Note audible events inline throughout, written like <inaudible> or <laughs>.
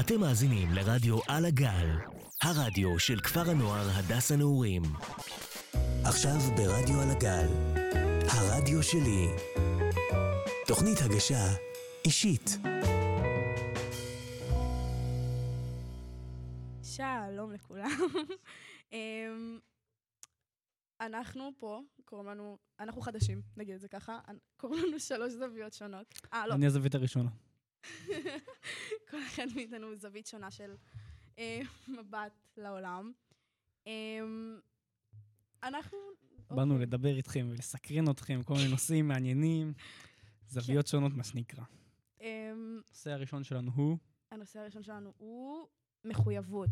אתם מאזינים לרדיו על הגל, הרדיו של כפר הנוער הדס הנעורים. עכשיו ברדיו על הגל, הרדיו שלי. תוכנית הגשה אישית. שלום לכולם. אמ, אנחנו פה, קוראים לנו, אנחנו חדשים, נגיד את זה ככה, קוראים לנו שלוש זוויות שונות. אה, לא. אני הזווית הראשונה. <laughs> כל אחד מאיתנו זווית שונה של אה, <laughs> מבט לעולם. אה, אנחנו... באנו אוקיי. לדבר איתכם ולסקרן אתכם, כל מיני נושאים מעניינים, <laughs> זוויות שונות, מה שנקרא. אה, הנושא הראשון שלנו הוא, הנושא הראשון שלנו הוא מחויבות.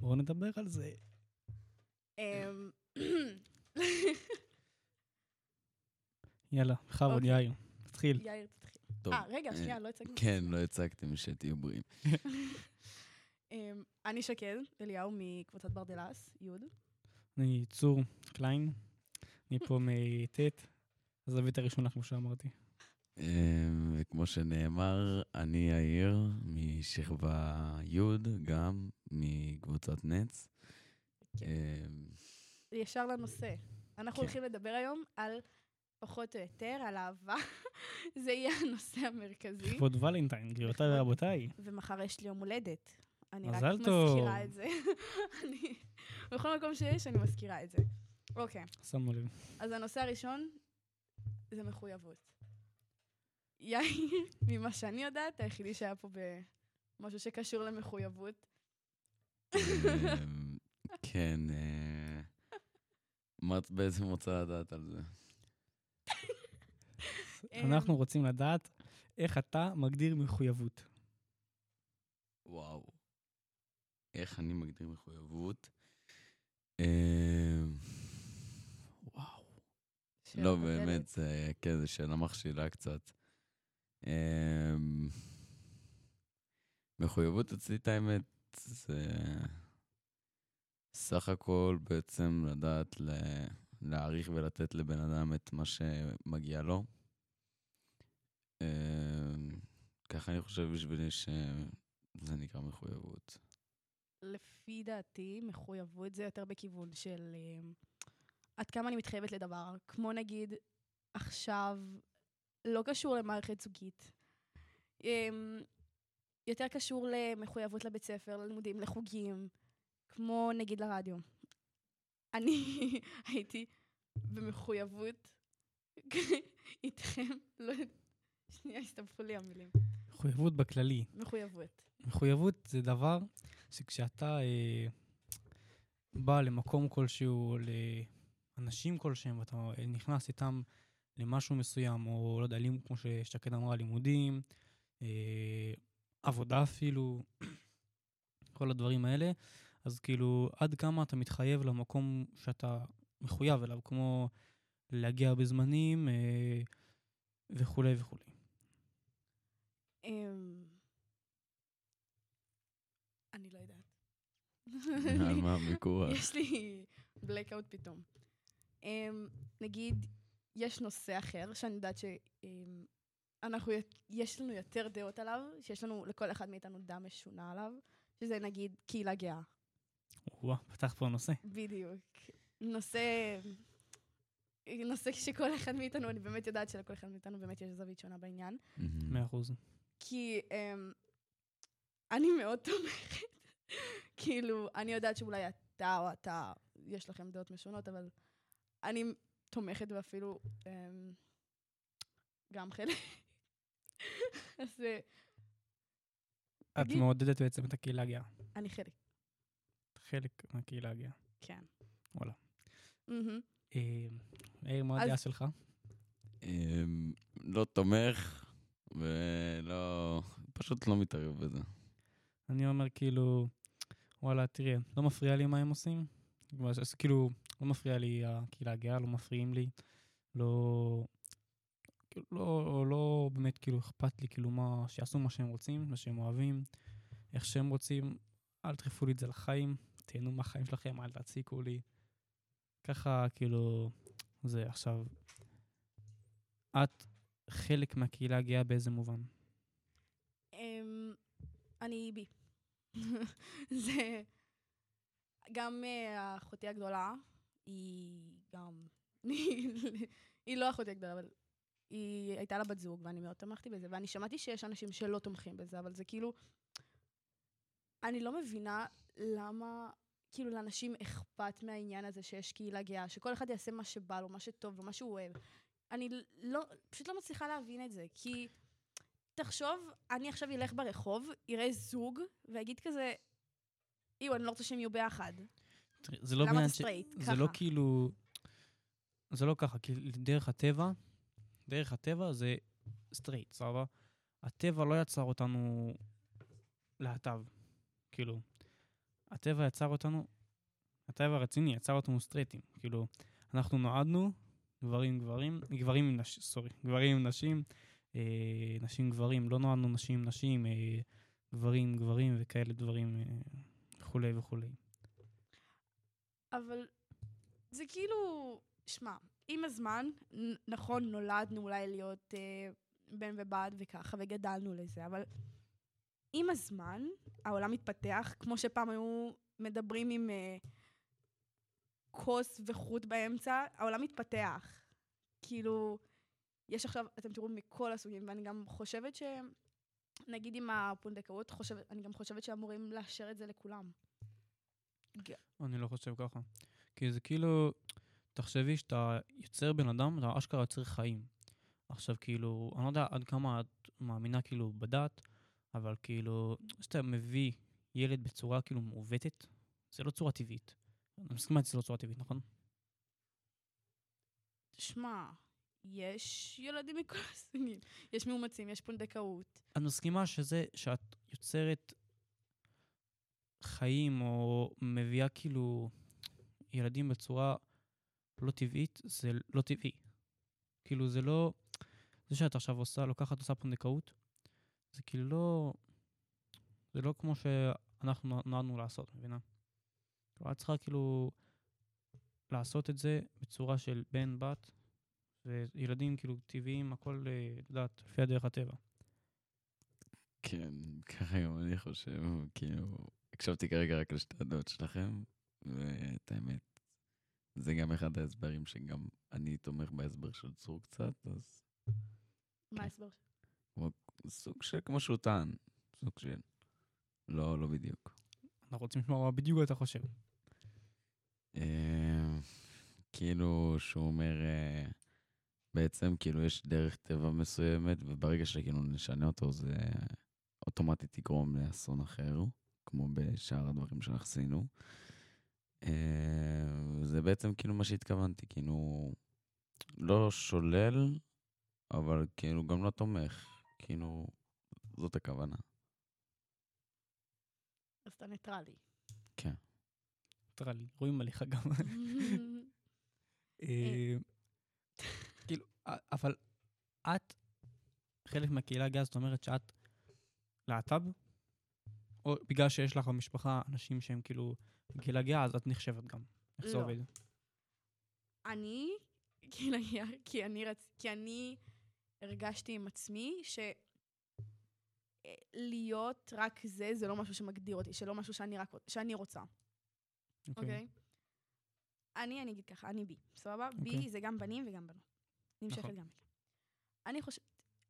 בואו נדבר על זה. אה, יאללה, בכבוד, אוקיי. יאיר, תתחיל. יאיר, תתחיל. טוב. אה, רגע, שנייה, לא הצגנו. כן, לא הצגתם שתהיו בריאים. <laughs> אמ, אני שקד, אליהו מקבוצת ברדלס, י'. אני צור קליין, אני פה <laughs> מט', הזווית הראשונה, כמו שאמרתי. אה, וכמו שנאמר, אני יאיר משכבה י', גם מקבוצת נץ. כן. אה, ישר לנושא. אנחנו כן. הולכים לדבר היום על, פחות או יותר, על אהבה. <laughs> זה יהיה הנושא המרכזי. לכבוד ולנטיין, גבירותיי. ורבותיי. ומחר יש לי יום הולדת. אני רק. מזכירה את זה. <laughs> אני, בכל מקום שיש, אני מזכירה את זה. אוקיי, שמנו לב. אז הנושא הראשון זה מחויבות. יאיר, <laughs> ממה שאני יודעת, היחידי שהיה פה במשהו שקשור למחויבות. אה, כן, אה, מה את בעצם רוצה לדעת על זה? אמ, אנחנו רוצים לדעת איך אתה מגדיר מחויבות. וואו. איך אני מגדיר מחויבות? אה, וואו. לא. באמת, זה כן, זו שאלה מכשילה קצת. אמ, מחויבות אצלי, את האמת, זה סך הכל בעצם לדעת להעריך ולתת לבן אדם את מה שמגיע לו. אמ, ככה אני חושב בשבילי שזה נקרא מחויבות. לפי דעתי, מחויבות זה יותר בכיוון של אה, עד כמה אני מתחייבת לדבר. כמו נגיד, עכשיו, לא קשור למערכת זוגית. אה, יותר קשור למחויבות לבית ספר, ללימודים, לחוגים, כמו נגיד לרדיו. אני <laughs> הייתי במחויבות <laughs> איתכם, לא יודעת, שנייה, הסתבכו לי המילים. מחויבות בכללי. מחויבות. מחויבות זה דבר שכשאתה אה, בא למקום כלשהו, לאנשים כלשהם, ואתה נכנס איתם למשהו מסוים, או לא יודע, לימ- כמו ששקד אמרה, לימודים, אה, עבודה אפילו, <coughs> כל הדברים האלה, אז כאילו, עד כמה אתה מתחייב למקום שאתה מחויב אליו, כמו להגיע בזמנים אה, וכולי וכולי. אמ, אני לא יודעת. <laughs> על מה <laughs> המיקוח? יש לי בלקאוט פתאום. אמ, נגיד, יש נושא אחר שאני יודעת שאנחנו, יש לנו יותר דעות עליו, שיש לנו, לכל אחד מאיתנו דם משונה עליו, שזה נגיד קהילה גאה. וואו, פתח פה נושא. בדיוק. נושא... נושא שכל אחד מאיתנו, אני באמת יודעת שלכל אחד מאיתנו באמת יש זווית שונה בעניין. מאה אחוז. כי um, אני מאוד תומכת. כאילו, אני יודעת שאולי אתה או אתה, יש לכם דעות משונות, אבל אני תומכת ואפילו um, גם חלק. אז אה, את מעודדת בעצם את הקהילה הגאה. אני חלק, חלק מהקהילה הגאה. כן. וואלה. אה, מאיר, מה הדעה שלך? אמ, לא תומך ולא, פשוט לא מתערב בזה. אני אומר כאילו, וואלה, תראה, לא מפריע לי מה הם עושים. אז כאילו, לא מפריע לי הקהילה הגאה, לא מפריעים לי. לא... כאילו, לא, לא באמת כאילו אכפת לי כאילו מה, שיעשו מה שהם רוצים, מה שהם אוהבים, איך שהם רוצים, אל תדחפו לי את זה לחיים, תהנו מהחיים שלכם, אל תציקו לי. ככה כאילו, זה עכשיו, את חלק מהקהילה הגאה באיזה מובן? אמ, אני בי. <laughs> זה... גם אה, אחותי הגדולה, היא גם... <laughs> היא לא אחותי הגדולה, אבל היא הייתה לה בת זוג, ואני מאוד תמכתי בזה, ואני שמעתי שיש אנשים שלא תומכים בזה, אבל זה כאילו... אני לא מבינה למה, כאילו, לאנשים אכפת מהעניין הזה שיש קהילה גאה, שכל אחד יעשה מה שבא לו, מה שטוב לו, מה שהוא אוהב. אני לא, פשוט לא מצליחה להבין את זה, כי תחשוב, אני עכשיו אלך ברחוב, אראה זוג, ואגיד כזה, איו, אני לא רוצה שהם יהיו ביחד. זה לא למה אתה סטרייט? זה לא ככה. כאילו... זה לא ככה, כי דרך הטבע, דרך הטבע זה סטרייט, סבבה? הטבע לא יצר אותנו להט"ב, כאילו. הטבע יצר אותנו, הטבע הרציני יצר אותנו סטרייטים, כאילו, אנחנו נועדנו, גברים גברים, גברים עם נשים, sorry, גברים עם נשים, אה, נשים גברים, לא נועדנו נשים נשים, אה, גברים גברים וכאלה דברים אה, וכולי וכולי. אבל זה כאילו, שמע, עם הזמן, נכון, נולדנו אולי להיות אה, בן ובת וככה, וגדלנו לזה, אבל עם הזמן, העולם מתפתח, כמו שפעם היו מדברים עם אה, כוס וחוט באמצע, העולם מתפתח. כאילו, יש עכשיו, אתם תראו מכל הסוגים, ואני גם חושבת ש... נגיד עם הפונדקאות, חושבת, אני גם חושבת שאמורים לאשר את זה לכולם. אני לא חושב ככה. כי זה כאילו, תחשבי שאתה יוצר בן אדם, אתה אשכרה יוצר חיים. עכשיו כאילו, אני לא יודע עד כמה את מאמינה כאילו בדת, אבל כאילו, כשאתה מביא ילד בצורה כאילו מעוותת, זה לא צורה טבעית. אני מסכימה שזה לא צורה טבעית, נכון? שמע, יש ילדים מכל הסוגים. יש מאומצים, יש פונדקאות. את מסכימה שזה שאת יוצרת חיים או מביאה כאילו ילדים בצורה לא טבעית, זה לא טבעי. כאילו זה לא... זה שאת עכשיו עושה, לוקחת עושה פונדקאות, זה כאילו לא... זה לא כמו שאנחנו נועדנו לעשות, מבינה? כאילו, את צריכה כאילו לעשות את זה בצורה של בן, וילדים כאילו טבעיים, הכל, אה, את יודעת, לפי הדרך הטבע. כן, ככה גם אני חושב, כאילו, הקשבתי כרגע רק לשתי הדעות שלכם, ואת האמת, זה גם אחד ההסברים שגם אני תומך בהסבר של צור קצת, אז מה ההסבר? סוג של כמו שהוא טען, סוג של... לא, לא בדיוק. אנחנו רוצים לשמוע מה בדיוק אתה חושב. אה, כאילו, שהוא אומר, אה, בעצם כאילו יש דרך טבע מסוימת, וברגע שכאילו נשנה אותו, זה אוטומטית יגרום לאסון אחר, כמו בשאר הדברים שעשינו. אה, זה בעצם כאילו מה שהתכוונתי, כאילו, לא שולל, אבל כאילו גם לא תומך, כאילו, זאת הכוונה. אז אתה ניטרלי. כן. תראה לי, רואים עליך גם. <laughs> אבל את חלק מהקהילה הגאה, זאת אומרת שאת להט"ב? או בגלל שיש לך במשפחה אנשים שהם כאילו בקהילה גאה, אז את נחשבת גם. איך זה לא. עובד? אני, כאילו, כי אני רצ... כי אני הרגשתי עם עצמי ש... אה, להיות רק זה, זה לא משהו שמגדיר אותי, שלא משהו שאני, רק... שאני רוצה, אוקיי? אני, אני אגיד ככה, אני בי, סבבה? אוקיי. בי זה גם בנים וגם בנות. נמשכת נכון. גם. אני חושבת,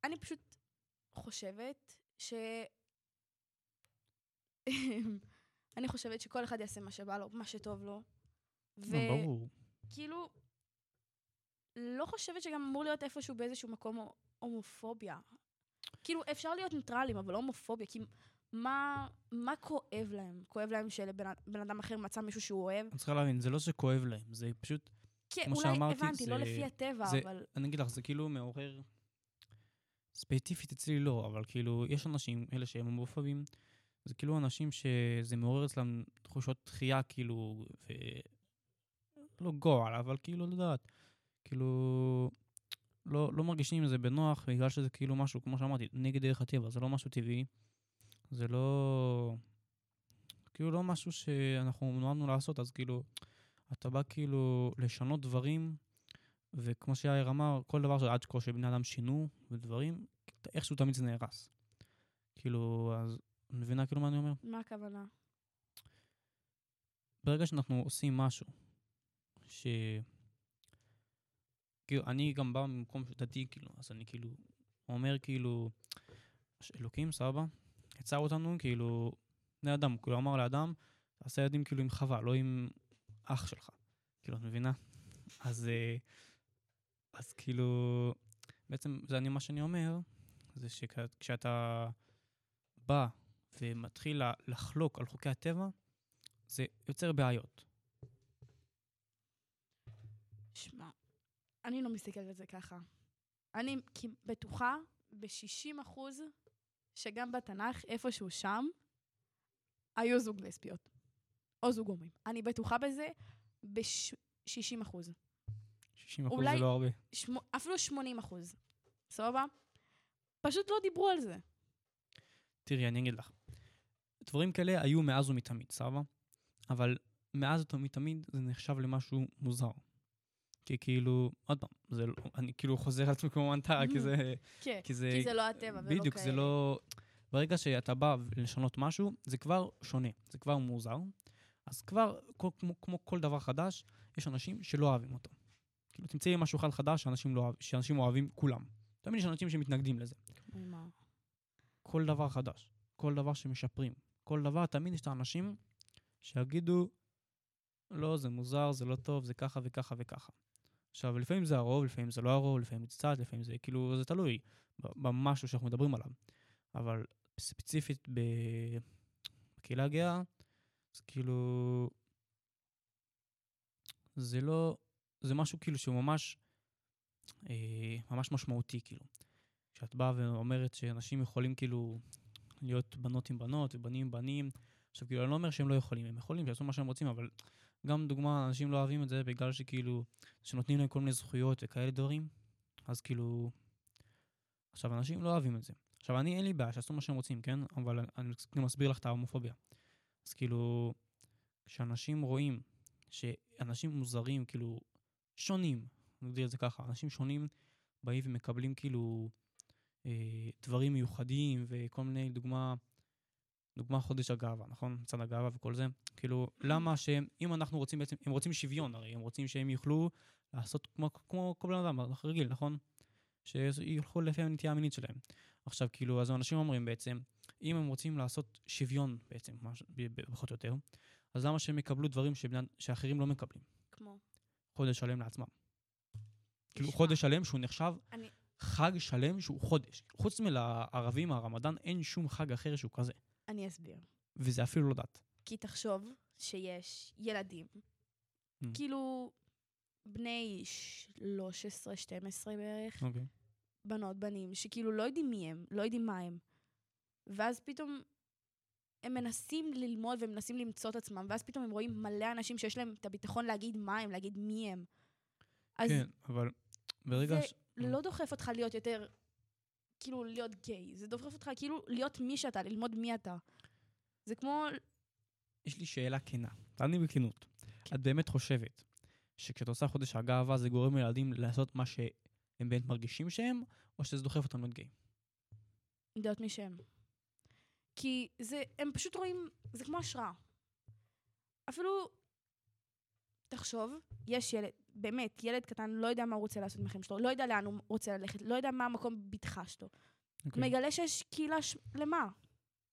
אני פשוט חושבת ש... אני חושבת שכל אחד יעשה מה שבא לו, מה שטוב לו. ו... אה, ברור. כאילו, לא חושבת שגם אמור להיות איפשהו באיזשהו מקום הו- הומופוביה. כאילו, אפשר להיות ניטרלים, אבל לא הומופוביה, כי מה, מה כואב להם? כואב להם שלבן בן אדם אחר מצא מישהו שהוא אוהב? את צריכה להבין, זה לא שכואב להם, זה פשוט, כן, כמו אולי שאמרתי, הבנתי, לא זה- לפי הטבע, זה- אבל... אני אגיד לך, זה כאילו מעורר... ספציפית אצלי לא, אבל כאילו, יש אנשים, אלה שהם הומופובים, זה כאילו אנשים שזה מעורר אצלם תחושות דחייה, כאילו, ו... לא גועל, אבל כאילו, לא יודעת, כאילו, לא, לא מרגישים עם זה בנוח, בגלל שזה כאילו משהו, כמו שאמרתי, נגד דרך הטבע, זה לא משהו טבעי, זה לא... כאילו לא משהו שאנחנו נועדנו לעשות, אז כאילו, אתה בא כאילו לשנות דברים, וכמו שיאיר אמר, כל דבר שעד כה שבני אדם שינו ודברים, איכשהו תמיד זה נהרס. כאילו, אז את מבינה כאילו מה אני אומר? מה הכוונה? ברגע שאנחנו עושים משהו, ש... כאילו, אני גם בא ממקום דתי, כאילו, אז אני כאילו אומר, כאילו, אלוקים, סבא, יצר אותנו, כאילו, בני אדם, כאילו, אמר לאדם, תעשה ילדים כאילו עם חווה, לא עם אח שלך. כאילו, את מבינה? אז, אה, אז כאילו, בעצם זה אני, מה שאני אומר, זה שכשאתה בא ומתחיל לחלוק על חוקי הטבע, זה יוצר בעיות. שמע, אני לא מסתכלת על זה ככה. אני בטוחה ב-60 אחוז שגם בתנ"ך, איפשהו שם, היו זוג לסביות. או זוג הומים. אני בטוחה בזה ב-60 אחוז. 60 אחוז זה לא הרבה. שמו, אפילו 80 אחוז. סבבה? פשוט לא דיברו על זה. תראי, אני אגיד לך. דברים כאלה היו מאז ומתמיד, סבבה? אבל מאז ומתמיד זה נחשב למשהו מוזר. כי כאילו, עוד פעם, זה לא, אני כאילו חוזר על עצמי כמו מנטרה, כי זה... <laughs> כן, כי זה, כי זה לא הטבע ולא כאלה. בדיוק, זה לא... ברגע שאתה בא לשנות משהו, זה כבר שונה, זה כבר מוזר. אז כבר, כמו, כמו כל דבר חדש, יש אנשים שלא אוהבים אותו. כאילו, תמצאי משהו אחד חדש שאנשים, לא אוהב, שאנשים אוהבים כולם. תמיד יש אנשים שמתנגדים לזה. מה? כל דבר חדש, כל דבר שמשפרים, כל דבר, תמיד יש את האנשים שיגידו, לא, זה מוזר, זה לא טוב, זה ככה וככה וככה. עכשיו, לפעמים זה הרוב, לפעמים זה לא הרוב, לפעמים זה קצת, לפעמים זה כאילו, זה תלוי במשהו שאנחנו מדברים עליו. אבל ספציפית בקהילה הגאה, אז כאילו, זה לא, זה משהו כאילו שהוא ממש, אה, ממש משמעותי, כאילו. כשאת באה ואומרת שאנשים יכולים כאילו להיות בנות עם בנות ובנים עם בנים, עכשיו כאילו אני לא אומר שהם לא יכולים, הם יכולים, שיעשו מה שהם רוצים, אבל גם דוגמה, אנשים לא אוהבים את זה בגלל שכאילו, שנותנים להם כל מיני זכויות וכאלה דברים, אז כאילו, עכשיו אנשים לא אוהבים את זה. עכשיו אני אין לי בעיה שיעשו מה שהם רוצים, כן? אבל אני, אני מסביר לך את ההומופוביה. אז כאילו, כשאנשים רואים שאנשים מוזרים, כאילו, שונים, נגדיר את זה ככה, אנשים שונים באים ומקבלים כאילו אה, דברים מיוחדים וכל מיני, דוגמה, דוגמה חודש הגאווה, נכון? מצד הגאווה וכל זה. כאילו, למה שהם, אם אנחנו רוצים בעצם, הם רוצים שוויון הרי, הם רוצים שהם יוכלו לעשות כמו, כמו כל בן אדם, רגיל, נכון? שילכו לפי הנטייה המינית שלהם. עכשיו, כאילו, אז אנשים אומרים בעצם, אם הם רוצים לעשות שוויון בעצם, פחות או יותר, אז למה שהם יקבלו דברים שבנ... שאחרים לא מקבלים? כמו? חודש שלם לעצמם. כאילו, חודש שלם שהוא נחשב אני... חג שלם שהוא חודש. חוץ מלערבים, הרמדאן, אין שום חג אחר שהוא כזה. אני אסביר. וזה אפילו לא דת. כי תחשוב שיש ילדים, mm. כאילו בני 13-12 בערך, okay. אוקיי. בנות, בנים, שכאילו לא יודעים מי הם, לא יודעים מה הם. ואז פתאום הם מנסים ללמוד ומנסים למצוא את עצמם, ואז פתאום הם רואים מלא אנשים שיש להם את הביטחון להגיד מה הם, להגיד מי הם. אז כן, אבל ברגע ש... זה לא דוחף אותך להיות יותר, כאילו, להיות גיי. זה דוחף אותך כאילו להיות מי שאתה, ללמוד מי אתה. זה כמו... יש לי שאלה כנה, תעני בכנות. כן. את באמת חושבת שכשאת עושה חודש הגאווה זה גורם לילדים לעשות מה שהם באמת מרגישים שהם, או שזה דוחף אותם להיות גיי? להיות מי שהם. כי זה, הם פשוט רואים, זה כמו השראה. אפילו, תחשוב, יש ילד, באמת, ילד קטן לא יודע מה הוא רוצה לעשות בחיים שלו, לא יודע לאן הוא רוצה ללכת, לא יודע מה המקום בטחה שלו. Okay. אוקיי. מגלה שיש קהילה שלמה.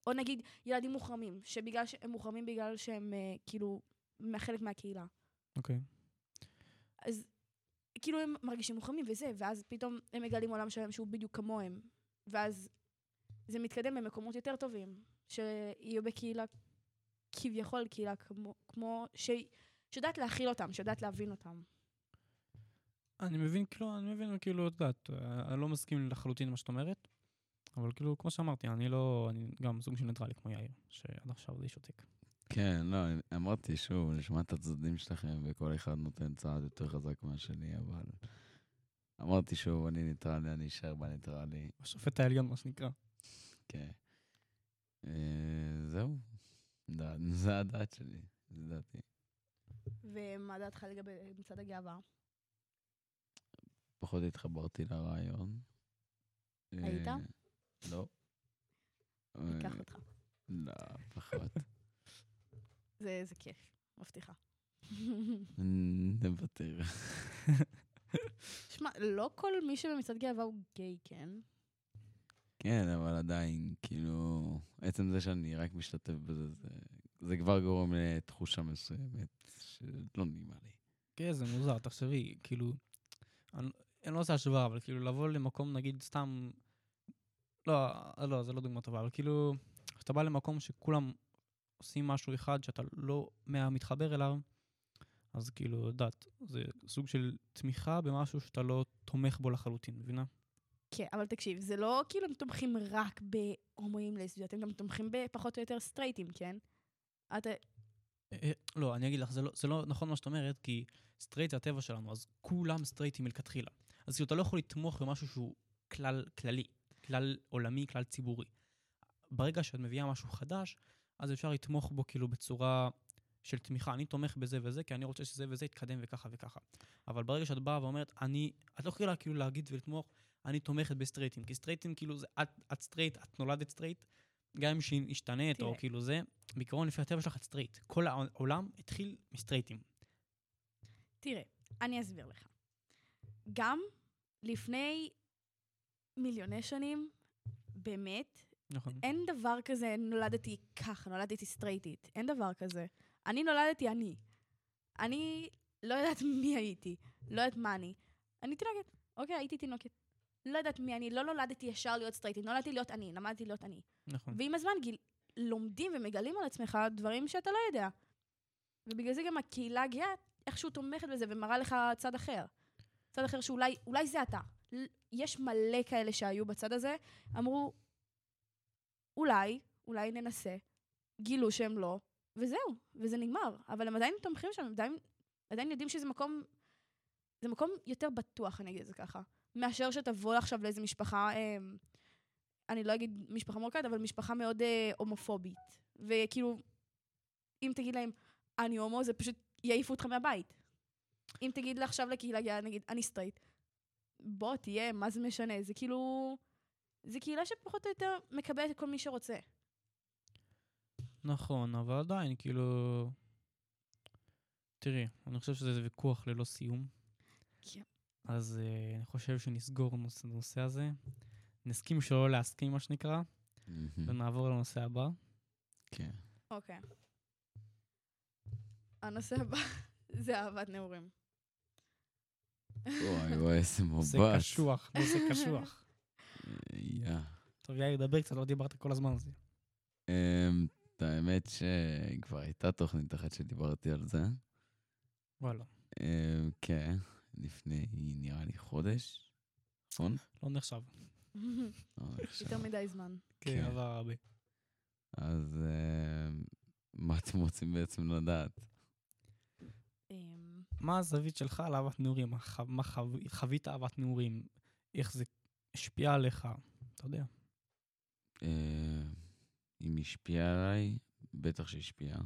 או נגיד ילדים מוחרמים, שבגלל שהם מוחרמים בגלל שהם uh, כאילו חלק מהקהילה. אוקיי. Okay. אז כאילו הם מרגישים מוחרמים וזה, ואז פתאום הם מגלים עולם שלם שהוא בדיוק כמוהם. ואז זה מתקדם במקומות יותר טובים, שיהיו בקהילה, כביכול קהילה כמו, כמו ש... שיודעת להכיל אותם, שיודעת להבין אותם. אני מבין, כאילו, אני מבין, כאילו, את יודעת, אני לא מסכים לחלוטין עם מה שאת אומרת, אבל כאילו, כמו שאמרתי, אני לא, אני גם סוג של ניטרלי כמו יאיר, שעד עכשיו די שותק. כן, לא, אמרתי שוב, נשמע את הצדדים שלכם, וכל אחד נותן צעד יותר חזק מהשני, אבל... אמרתי שוב, אני ניטרלי, אני אשאר בניטרלי. השופט העליון, מה שנקרא. כן. אה, זהו. זה <laughs> הדעת שלי, זה דעתי. ומה דעתך לגבי מצעד הגאווה? פחות התחברתי לרעיון. היית? אה, לא. ניקח אותך. לא, פחות. <laughs> זה כיף, מבטיחה. <laughs> נוותר. שמע, לא כל מי שבמצעד גאווה הוא גיי, כן? כן, אבל עדיין, כאילו, עצם זה שאני רק משתתף בזה, זה, זה כבר גורם לתחושה מסוימת שלא נעימה לי. כן, זה מוזר, תחשבי, כאילו, אני, אני לא עושה השוואה, אבל כאילו לבוא למקום, נגיד, סתם, לא, לא, זה לא דוגמה טובה, אבל כאילו, כשאתה בא למקום שכולם עושים משהו אחד שאתה לא מתחבר אליו, אז כאילו, יודעת, זה סוג של תמיכה במשהו שאתה לא תומך בו לחלוטין, מבינה? כן, אבל תקשיב, זה לא כאילו הם תומכים רק בהומואים לסביות, הם גם תומכים בפחות או יותר סטרייטים, כן? אתה... אה, לא, אני אגיד לך, לא, זה לא נכון מה שאת אומרת, כי סטרייט זה הטבע שלנו, אז כולם סטרייטים מלכתחילה. אז כאילו, אתה לא יכול לתמוך במשהו שהוא כלל כללי, כלל עולמי, כלל ציבורי. ברגע שאת מביאה משהו חדש, אז אפשר לתמוך בו כאילו בצורה של תמיכה. אני תומך בזה וזה, כי אני רוצה שזה וזה יתקדם וככה וככה. אבל ברגע שאת באה ואומרת, אני, את לא יכולה כאילו להגיד ולתמוך, אני תומכת בסטרייטים, כי סטרייטים כאילו זה, את, את סטרייט, את נולדת סטרייט, גם אם שהשתנית או כאילו זה, בעיקרון לפי הטבע שלך את סטרייט. כל העולם התחיל מסטרייטים. תראה, אני אסביר לך. גם לפני מיליוני שנים, באמת, נכון. אין דבר כזה, נולדתי ככה, נולדתי סטרייטית. אין דבר כזה. אני נולדתי אני. אני לא יודעת מי הייתי, לא יודעת מה אני. אני תינוקת. אוקיי, הייתי תינוקת. לא יודעת מי אני, לא נולדתי ישר להיות סטרייטית, נולדתי להיות אני, למדתי להיות אני. נכון. ועם הזמן גיל, לומדים ומגלים על עצמך דברים שאתה לא יודע. ובגלל זה גם הקהילה הגאה איכשהו תומכת בזה ומראה לך צד אחר. צד אחר שאולי אולי זה אתה. יש מלא כאלה שהיו בצד הזה, אמרו, אולי, אולי ננסה, גילו שהם לא, וזהו, וזה נגמר. אבל הם עדיין תומכים שם, הם עדיין, עדיין יודעים שזה מקום, זה מקום יותר בטוח, אני אגיד את זה ככה. מאשר שתבוא עכשיו לאיזה משפחה, אה, אני לא אגיד משפחה מורכבת, אבל משפחה מאוד אה, הומופובית. וכאילו, אם תגיד להם, אני הומו, זה פשוט יעיפו אותך מהבית. אם תגיד לה עכשיו לקהילה גאה, נגיד, אני סטרייט, בוא, תהיה, מה זה משנה? זה כאילו... זה קהילה שפחות או יותר מקבלת את כל מי שרוצה. נכון, אבל עדיין, כאילו... תראי, אני חושב שזה ויכוח ללא סיום. כן. אז uh, אני חושב שנסגור את הנושא הזה. נסכים שלא להסכים, מה שנקרא, ונעבור לנושא הבא. כן. אוקיי. הנושא הבא <laughs> זה אהבת נעורים. וואי, <laughs> וואי, איזה מבט. נושא קשוח, נושא קשוח. <laughs> יא. טוב, יאיר, דבר קצת, לא דיברת כל הזמן על זה. אמ, את האמת שכבר הייתה תוכנית אחת שדיברתי על זה. וואלה. אמ, כן, לפני נראה לי חודש, נכון? לא נחשב. לא. <laughs> יותר מדי זמן. כן, כן. עבר הרבה. אז אמ, מה אתם רוצים בעצם לדעת? אמ, מה הזווית שלך על אהבת נעורים? מה חו- מה חו- חווית אהבת נעורים? איך זה השפיע עליך? אתה יודע. אה, אם השפיעה עליי, בטח שהשפיעה,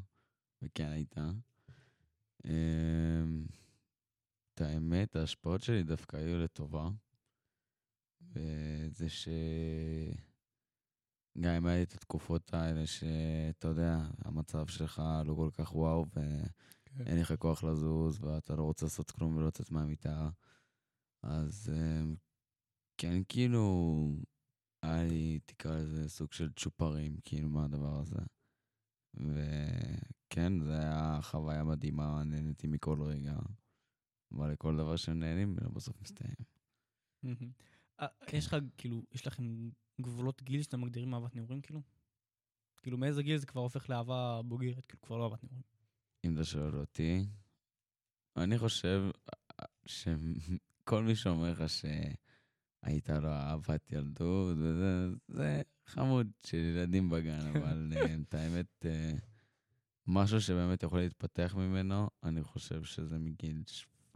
וכן הייתה. את האמת, ההשפעות שלי דווקא היו לטובה. וזה ש... גם אם היה לי את התקופות האלה שאתה יודע, המצב שלך לא כל כך וואו, ואין לך כוח לזוז, ואתה לא רוצה לעשות כלום ולא לצאת מהמיטה, אז אה, כן, כאילו, היה לי, תקרא לזה סוג של צ'ופרים, כאילו, מהדבר הזה. וכן, זו הייתה חוויה מדהימה, נהניתי מכל רגע. אבל לכל דבר שהם נהנים, ממנו בסוף מסתיים. אה, יש לך, כאילו, יש לכם גבולות גיל שאתם מגדירים אהבת נעורים, כאילו? כאילו, מאיזה גיל זה כבר הופך לאהבה בוגרת, כאילו, כבר לא אהבת נעורים. אם אתה שואל אותי, אני חושב שכל מי שאומר לך שהייתה לו אהבת ילדות וזה, זה חמוד של ילדים בגן, <laughs> אבל אה, את האמת, אה, משהו שבאמת יכול להתפתח ממנו, אני חושב שזה מגיל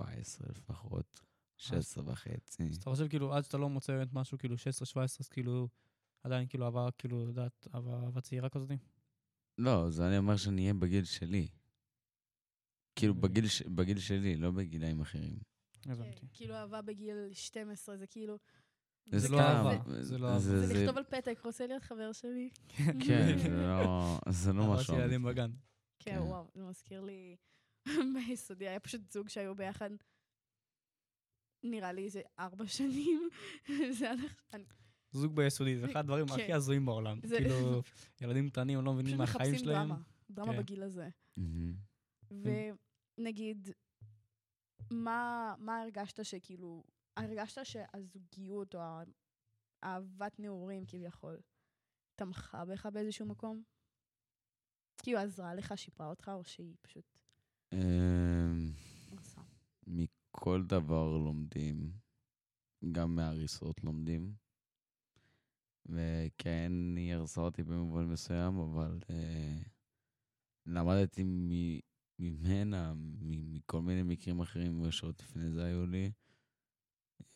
17 לפחות, 16 וחצי. אז אתה חושב, כאילו, עד שאתה לא מוצא באמת משהו, כאילו, 16-17, אז כאילו, עדיין, כאילו, אהבה, כאילו, יודעת, אהבה אהבה צעירה כזאת? לא, זה אני אומר שאני אהיה בגיל שלי. כאילו, מבין. בגיל, ש- בגיל שלי, לא בגילאים אחרים. הבנתי. כאילו אהבה בגיל 12, זה כאילו... זה לא אהבה, זה לא אהבה. זה- לכתוב על פתק, רוצה להיות חבר שלי? כן, זה <laughs> לא- לא אהבה משהו. של ילדים בגן. כן, כן. וואו, זה מזכיר לי <laughs> ביסודי, היה פשוט זוג שהיו ביחד, נראה לי איזה ארבע שנים. <laughs> זה עד עכשיו, זוג ביסודי, זה אחד הדברים כן. הכי הזויים בעולם. זה- כאילו, ילדים קטנים, לא מבינים פשוט מהחיים מחפשים שלהם. דרמה, דרמה כן. בגיל הזה. ונגיד, מה, מה הרגשת שכאילו, הרגשת שהזוגיות או אהבת נעורים כביכול תמכה בך באיזשהו מקום? כאילו עזרה לך, שיפרה אותך, או שהיא פשוט? מכל דבר לומדים, גם מהריסות לומדים. וכן, היא הרסה אותי במובן מסוים, אבל אה, למדתי מ- ממנה, מ- מכל מיני מקרים אחרים שעוד לפני זה היו לי.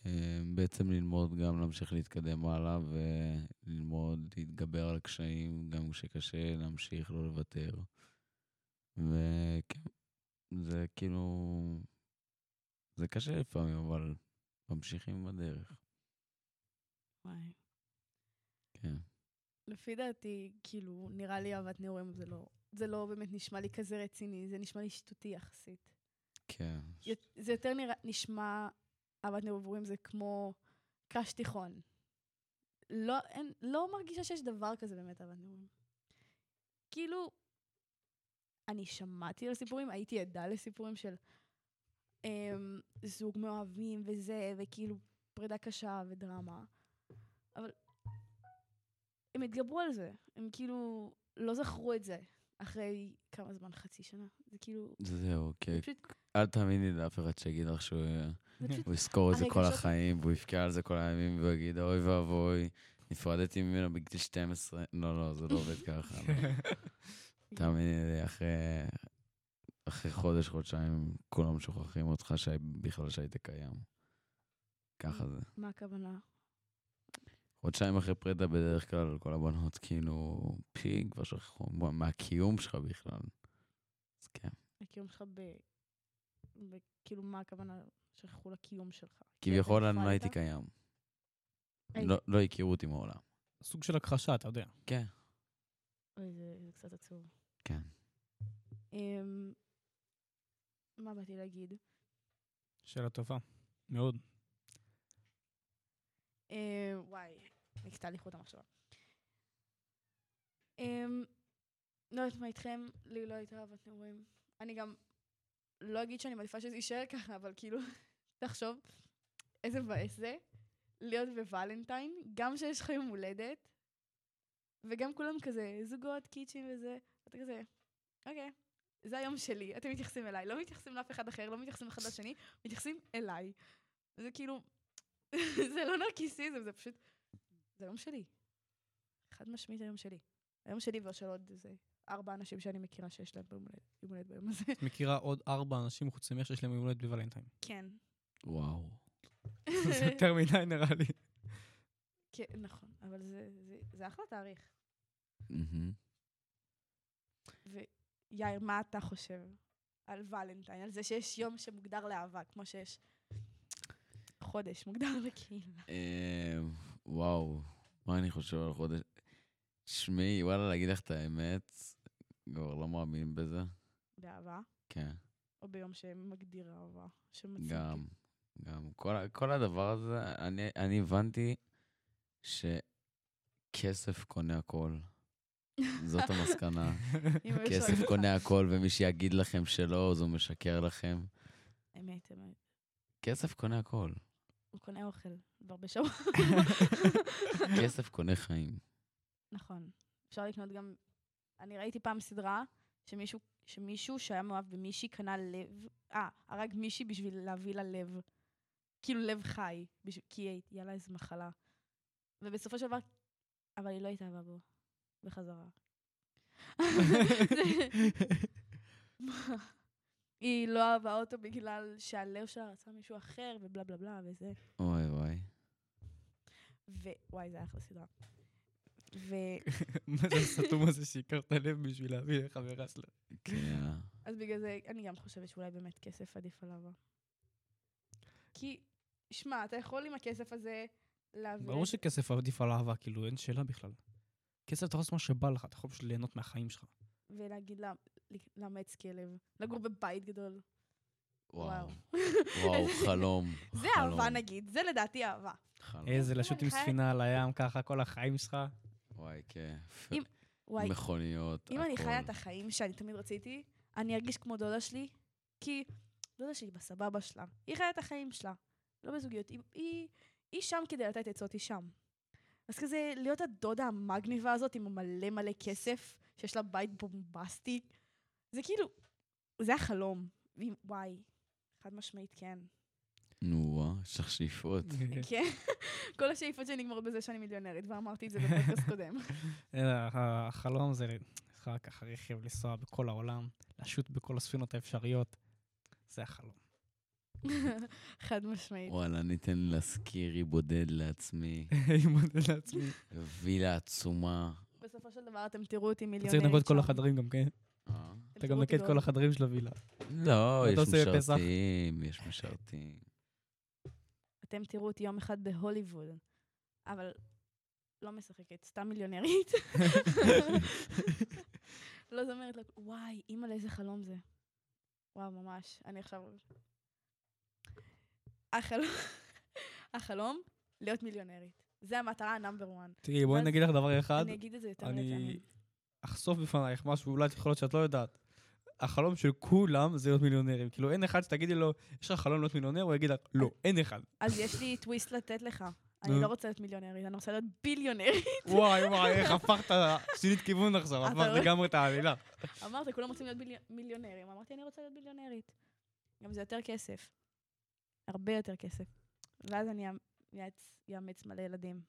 אה, בעצם ללמוד גם להמשיך להתקדם הלאה וללמוד להתגבר על קשיים, גם כשקשה, להמשיך, לא לוותר. וכן, זה כאילו... זה קשה לפעמים, אבל ממשיכים בדרך. וואי. כן. לפי דעתי, כאילו, נראה לי אהבת נעורים זה לא, זה לא באמת נשמע לי כזה רציני, זה נשמע לי שטותי יחסית. כן. זה יותר נראה, נשמע, אהבת נעורים זה כמו קש תיכון. לא, אין, לא מרגישה שיש דבר כזה באמת אהבת נעורים. כאילו, אני שמעתי על סיפורים, הייתי עדה לסיפורים של אמ, זוג מאוהבים וזה, וכאילו פרידה קשה ודרמה, אבל הם התגברו על זה, הם כאילו לא זכרו את זה אחרי כמה זמן, חצי שנה. זה כאילו, זהו, כן. זה פשוט, אל תאמיני לאף אחד שיגיד לך שהוא הוא יזכור את זה כל הרגשות- החיים, והוא יבכה על זה כל הימים, והוא יגיד, אוי ואבוי, נפרדתי ממנו בגיל 12. לא, לא, זה לא עובד ככה. <laughs> תאמיני לי, אחרי... אחרי חודש, חודשיים, כולם שוכחים אותך שבכלל שהיית קיים. ככה זה. מה הכוונה? חודשיים אחרי פרידה בדרך כלל כל הבנות כאילו פי כבר שכחו מה- מהקיום שלך בכלל. אז כן. הקיום שלך ב... ב... כאילו, מה הכוונה שכחו לקיום שלך? כביכול אני לא? הייתי קיים. לא- לא הכירו אותי מעולם. סוג של הכחשה, אתה יודע. כן. אוי, זה, זה קצת עצוב. אמ... מה באתי להגיד? שאלה טובה. מאוד. אמ... וואי, נקטע לי חוט המחשבה. אמ... לא יודעת מה איתכם, לי לא הייתה אהבת נעורים. אני גם לא אגיד שאני מעדיפה שזה יישאר ככה, אבל כאילו, <laughs> תחשוב, איזה מבאס זה להיות בוולנטיין, גם שיש לך יום הולדת, וגם כולם כזה זוגות, קיצ'ים וזה, אתה כזה, אוקיי, זה היום שלי, אתם מתייחסים אליי, לא מתייחסים לאף אחד אחר, לא מתייחסים אחד לשני, מתייחסים אליי. זה כאילו, <laughs> זה לא נרקיסיזם, זה פשוט, זה היום שלי. חד משמעית היום שלי. היום שלי ושל עוד איזה ארבע אנשים שאני מכירה שיש להם יום הולדת ביום הזה. את מכירה עוד ארבע אנשים חוץ ממך שיש להם יום הולדת בוולנטיין. כן. וואו. <laughs> זה יותר מדי נראה לי. כן, נכון, אבל זה, זה, זה אחלה תאריך. ויאיר, מה אתה חושב על ולנטיין? על זה שיש יום שמוגדר לאהבה, כמו שיש חודש מוגדר לקהילה. אה, וואו, מה אני חושב על חודש? שמעי, וואלה, להגיד לך את האמת, כבר לא מאמין בזה. באהבה, כן, או ביום שמגדיר אהבה, שמציג. גם, גם. כל, כל הדבר הזה, אני, אני הבנתי שכסף קונה הכל. זאת המסקנה. <laughs> כסף קונה הכל, ומי שיגיד לכם שלא, אז הוא משקר לכם. אמת, אמת. כסף קונה הכל. הוא קונה אוכל, בהרבה שעות. <laughs> כסף קונה חיים. נכון. אפשר לקנות גם... אני ראיתי פעם סדרה שמישהו, שמישהו שהיה מאוהב במישהי קנה לב... אה, הרג מישהי בשביל להביא לה לב. כאילו לב חי, בשביל, כי היא- היה לה איזו מחלה. ובסופו של דבר... אבל היא לא התאהבה בו. בחזרה. <laughs> מה? היא לא אהבה אותו בגלל שהלב שלה רצה מישהו אחר, ובלה בלה בלה, וזה. אוי וואי. ווואי, זה היה אחלה סדרה. ו... <laughs> מה זה הסתום הזה שעיקר את הלב בשביל להביא לחברה שלו? כן. אז בגלל זה אני גם חושבת שאולי באמת כסף עדיף על אהבה. כי, שמע, אתה יכול עם הכסף הזה להעביר ברור שכסף עדיף על אהבה, כאילו, אין שאלה בכלל. כסף אתה יכול לעשות מה שבא לך, אתה יכול פשוט ליהנות מהחיים שלך. ולהגיד לה, לאמץ כלב, לגור בבית גדול. וואו. וואו, <laughs> חלום. זה אהבה נגיד, זה לדעתי אהבה. חלום. איזה לשוט עם חייבת- ספינה על הים ככה כל החיים שלך. וואי, כיף. מכוניות, אם אני. חיה את החיים שאני תמיד רציתי, אני ארגיש כמו דודה שלי, כי דודה שלי בסבבה שלה. היא חיה את החיים שלה, לא בזוגיות. היא שם כדי לתת עצות, היא שם. אז כזה, להיות הדודה המגניבה הזאת עם מלא מלא כסף, שיש לה בית בומבסטי, זה כאילו, זה החלום. וואי, חד משמעית כן. נו, וואו, יש לך שאיפות. <laughs> כן. כל השאיפות שלי נגמרות בזה שאני מיליונרית, ואמרתי את זה בפודקאסט <laughs> קודם. אה, החלום זה לך ככה רכב, לנסוע בכל העולם, לשוט בכל הספינות האפשריות. זה החלום. <laughs> חד משמעית. וואלה, אני אתן להשכירי בודד לעצמי, <laughs> אני מודה לעצמי. וילה עצומה. בסופו של דבר אתם תראו אותי אתה מיליונרית צריך לנקות כל. החדרים גם, כן? אה? אתה גם נקה את כל בעוד- החדרים של הווילה. לא, יש? משרתים, יש משרתים. אתם תראו אותי יום אחד בהוליווד, אבל לא משחקת, סתם מיליונרית. <laughs> לא זמרת, לא- וואי, אימא'לה, איזה חלום זה. וואו, ממש. אני עכשיו... החלום, <laughs> החלום, להיות מיליונרית. זה המטרה ה number 1. תראי, בואי נגיד לך דבר אחד. אני אגיד את זה יותר אני. אחשוף בפנייך משהו, אולי יכול להיות שאת לא יודעת. החלום של כולם זה להיות מיליונרים. כאילו, אין אחד שתגידי לו, יש לך חלום להיות מיליונר? הוא יגיד לך, לא, אין אחד. אז יש לי טוויסט לתת לך. <laughs> אני. לא רוצה להיות מיליונרית, אני רוצה להיות ביליונרית. וואי, <laughs> וואי, איך הפכת, שינית כיוון עכשיו, הפכת רואה? לגמרי את העלילה. אמרת, כולם רוצים להיות מיליונרים. אמרתי, אני רוצה להיות ביליונרית. גם זה יותר כסף. הרבה יותר כסף. ואז אני אאמץ- אאמץ מלא ילדים.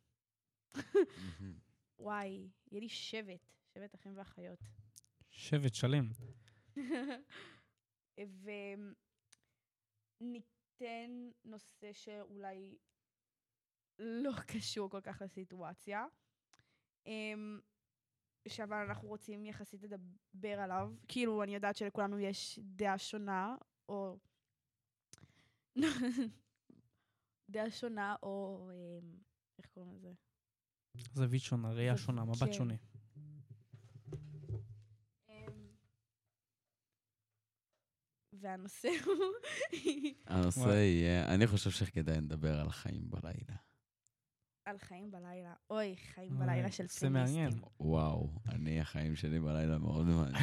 וואי, יהיה לי שבט, שבט אחים ואחיות. שבט שלם. <laughs> וניתן נושא שאולי לא <laughs> קשור כל כך לסיטואציה, אמ, אבל אנחנו רוצים יחסית לדבר עליו. כאילו, אני יודעת שלכולנו יש דעה שונה, או... דעה שונה, או... אמ, איך קוראים לזה? זווית שונה, ראייה שונה, מבט כן. שונה. אמ, והנושא הוא... הנושא. יהיה, אני חושב שכדאי לדבר על חיים בלילה. על חיים בלילה. אוי, חיים בלילה של זה מעניין. פמיניסטים. וואו, אני, החיים שלי בלילה מאוד מעניין.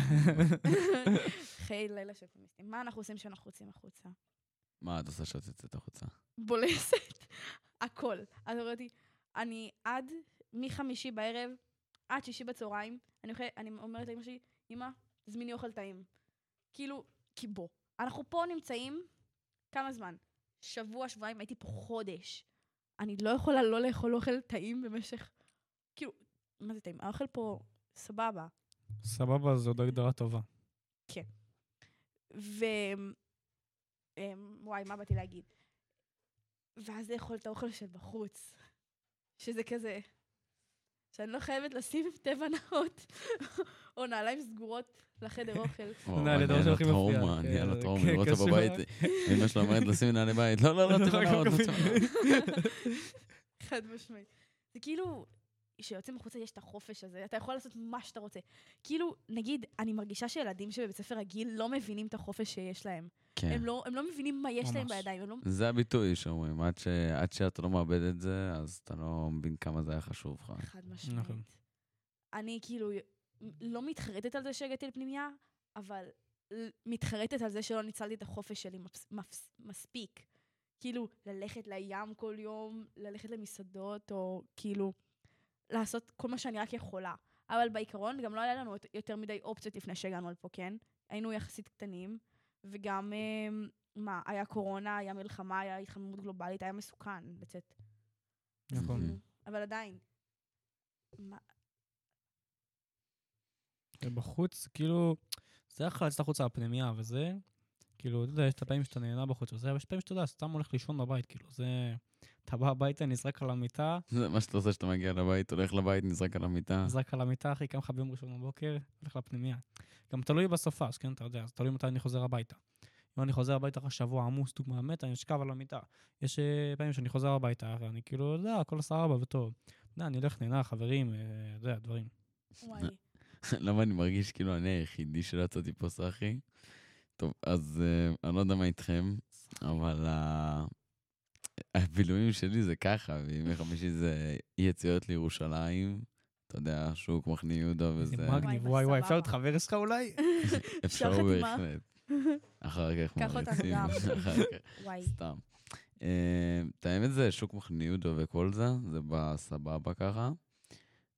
<laughs> חיי לילה של פמיניסטים. מה אנחנו עושים כשאנחנו יוצאים החוצה? מה את עושה שאת יוצאת החוצה? בולסת. <laughs> הכל. אז אותי, אני עד מחמישי בערב, עד שישי בצהריים, אני, אוכל, אני אומרת לאמא שלי, אמא, תזמיני אוכל טעים. כאילו, כי בוא. אנחנו פה נמצאים, כמה זמן? שבוע, שבועיים, הייתי פה חודש. אני לא יכולה לא לאכול אוכל טעים במשך... כאילו, מה זה טעים? האוכל פה סבבה. סבבה, זו עוד הגדרה טובה. ו... אמ, וואי, מה באתי להגיד? ואז לאכול את האוכל של בחוץ, שזה כזה, שאני לא חייבת לשים טבע נאות, או נעליים סגורות לחדר אוכל. <laughs> נעלי לו שהולכים מפריע. טראומה, נהיה לו כן, כן, לראות אותו קשור. בבית. אמא שלו אומרת לשים נעלי בית. לא, לא, לא, <laughs> נאות, לא נאות. חד משמעית. זה כאילו, כשיוצאים החוצה יש את החופש הזה, אתה יכול לעשות מה שאתה רוצה. כאילו, נגיד, אני מרגישה שילדים שבבית ספר רגיל לא מבינים את החופש שיש להם. כן. הם לא, הם לא מבינים מה יש להם ממש. בידיים, הם לא... זה הביטוי שאומרים, עד, ש... עד שאתה לא מאבד את זה, אז אתה לא מבין כמה זה היה חשוב לך. חד משמעית. נכון. אני כאילו לא מתחרטת על זה שהגעתי לפנימייה, אבל מתחרטת על זה שלא ניצלתי את החופש שלי מפס, מפס, מספיק. כאילו, ללכת לים כל יום, ללכת למסעדות, או כאילו, לעשות כל מה שאני רק יכולה. אבל בעיקרון, גם לא היה לנו יותר- מדי אופציות לפני שהגענו לפה, כן? היינו יחסית קטנים, וגם, אמ, מה, היה קורונה, היה מלחמה, היה התחממות גלובלית, היה מסוכן לצאת. נכון. אבל עדיין, מה, בחוץ, כאילו, זה יכול לצאת החוצה לפנימייה וזה, כאילו, אתה יודע, יש את הפעמים שאתה נהנה בחוץ וזה, אבל יש פעמים שאתה יודע, סתם הולך לישון בבית, כאילו, זה... אתה בא הביתה, נזרק על המיטה, זה מה שאתה עושה כשאתה מגיע לבית, הולך לבית, נזרק על המיטה. נזרק על המיטה, אחי, קם לך ביום ראשון בבוקר, הולך לפנימייה. גם תלוי בסופש, כן, אתה יודע, אז תלוי מתי אני חוזר הביתה. אם אני חוזר הביתה אחרי שבוע עמוס, דוגמא מת, אני אשכב על המיטה. יש אה, פעמים שאני חוזר הביתה, אני כאילו, אתה יודע, הכל סבבה וטוב. אתה אני הולך, נהנה, חברים, אה, אתה יודע, דברים. וואי. <laughs> למה אני מרגיש כאילו אני היחידי שלא יצאתי פה סאחי? טוב, אז אה, אני לא יודע מה איתכם, אבל ה- הבילויים שלי זה ככה, וימי חמישי זה יציאות לירושלים, אתה יודע, שוק מחנה יהודה וזה, מגניב, וואי, וואי אפשר. להיות חבר שלך אולי? <laughs> אפשר. בהחלט. אחר כך מריצים. אחר כך, <laughs> וואי. סתם. אה, את האמת זה שוק מחנה יהודה וכל זה, זה בא סבבה ככה.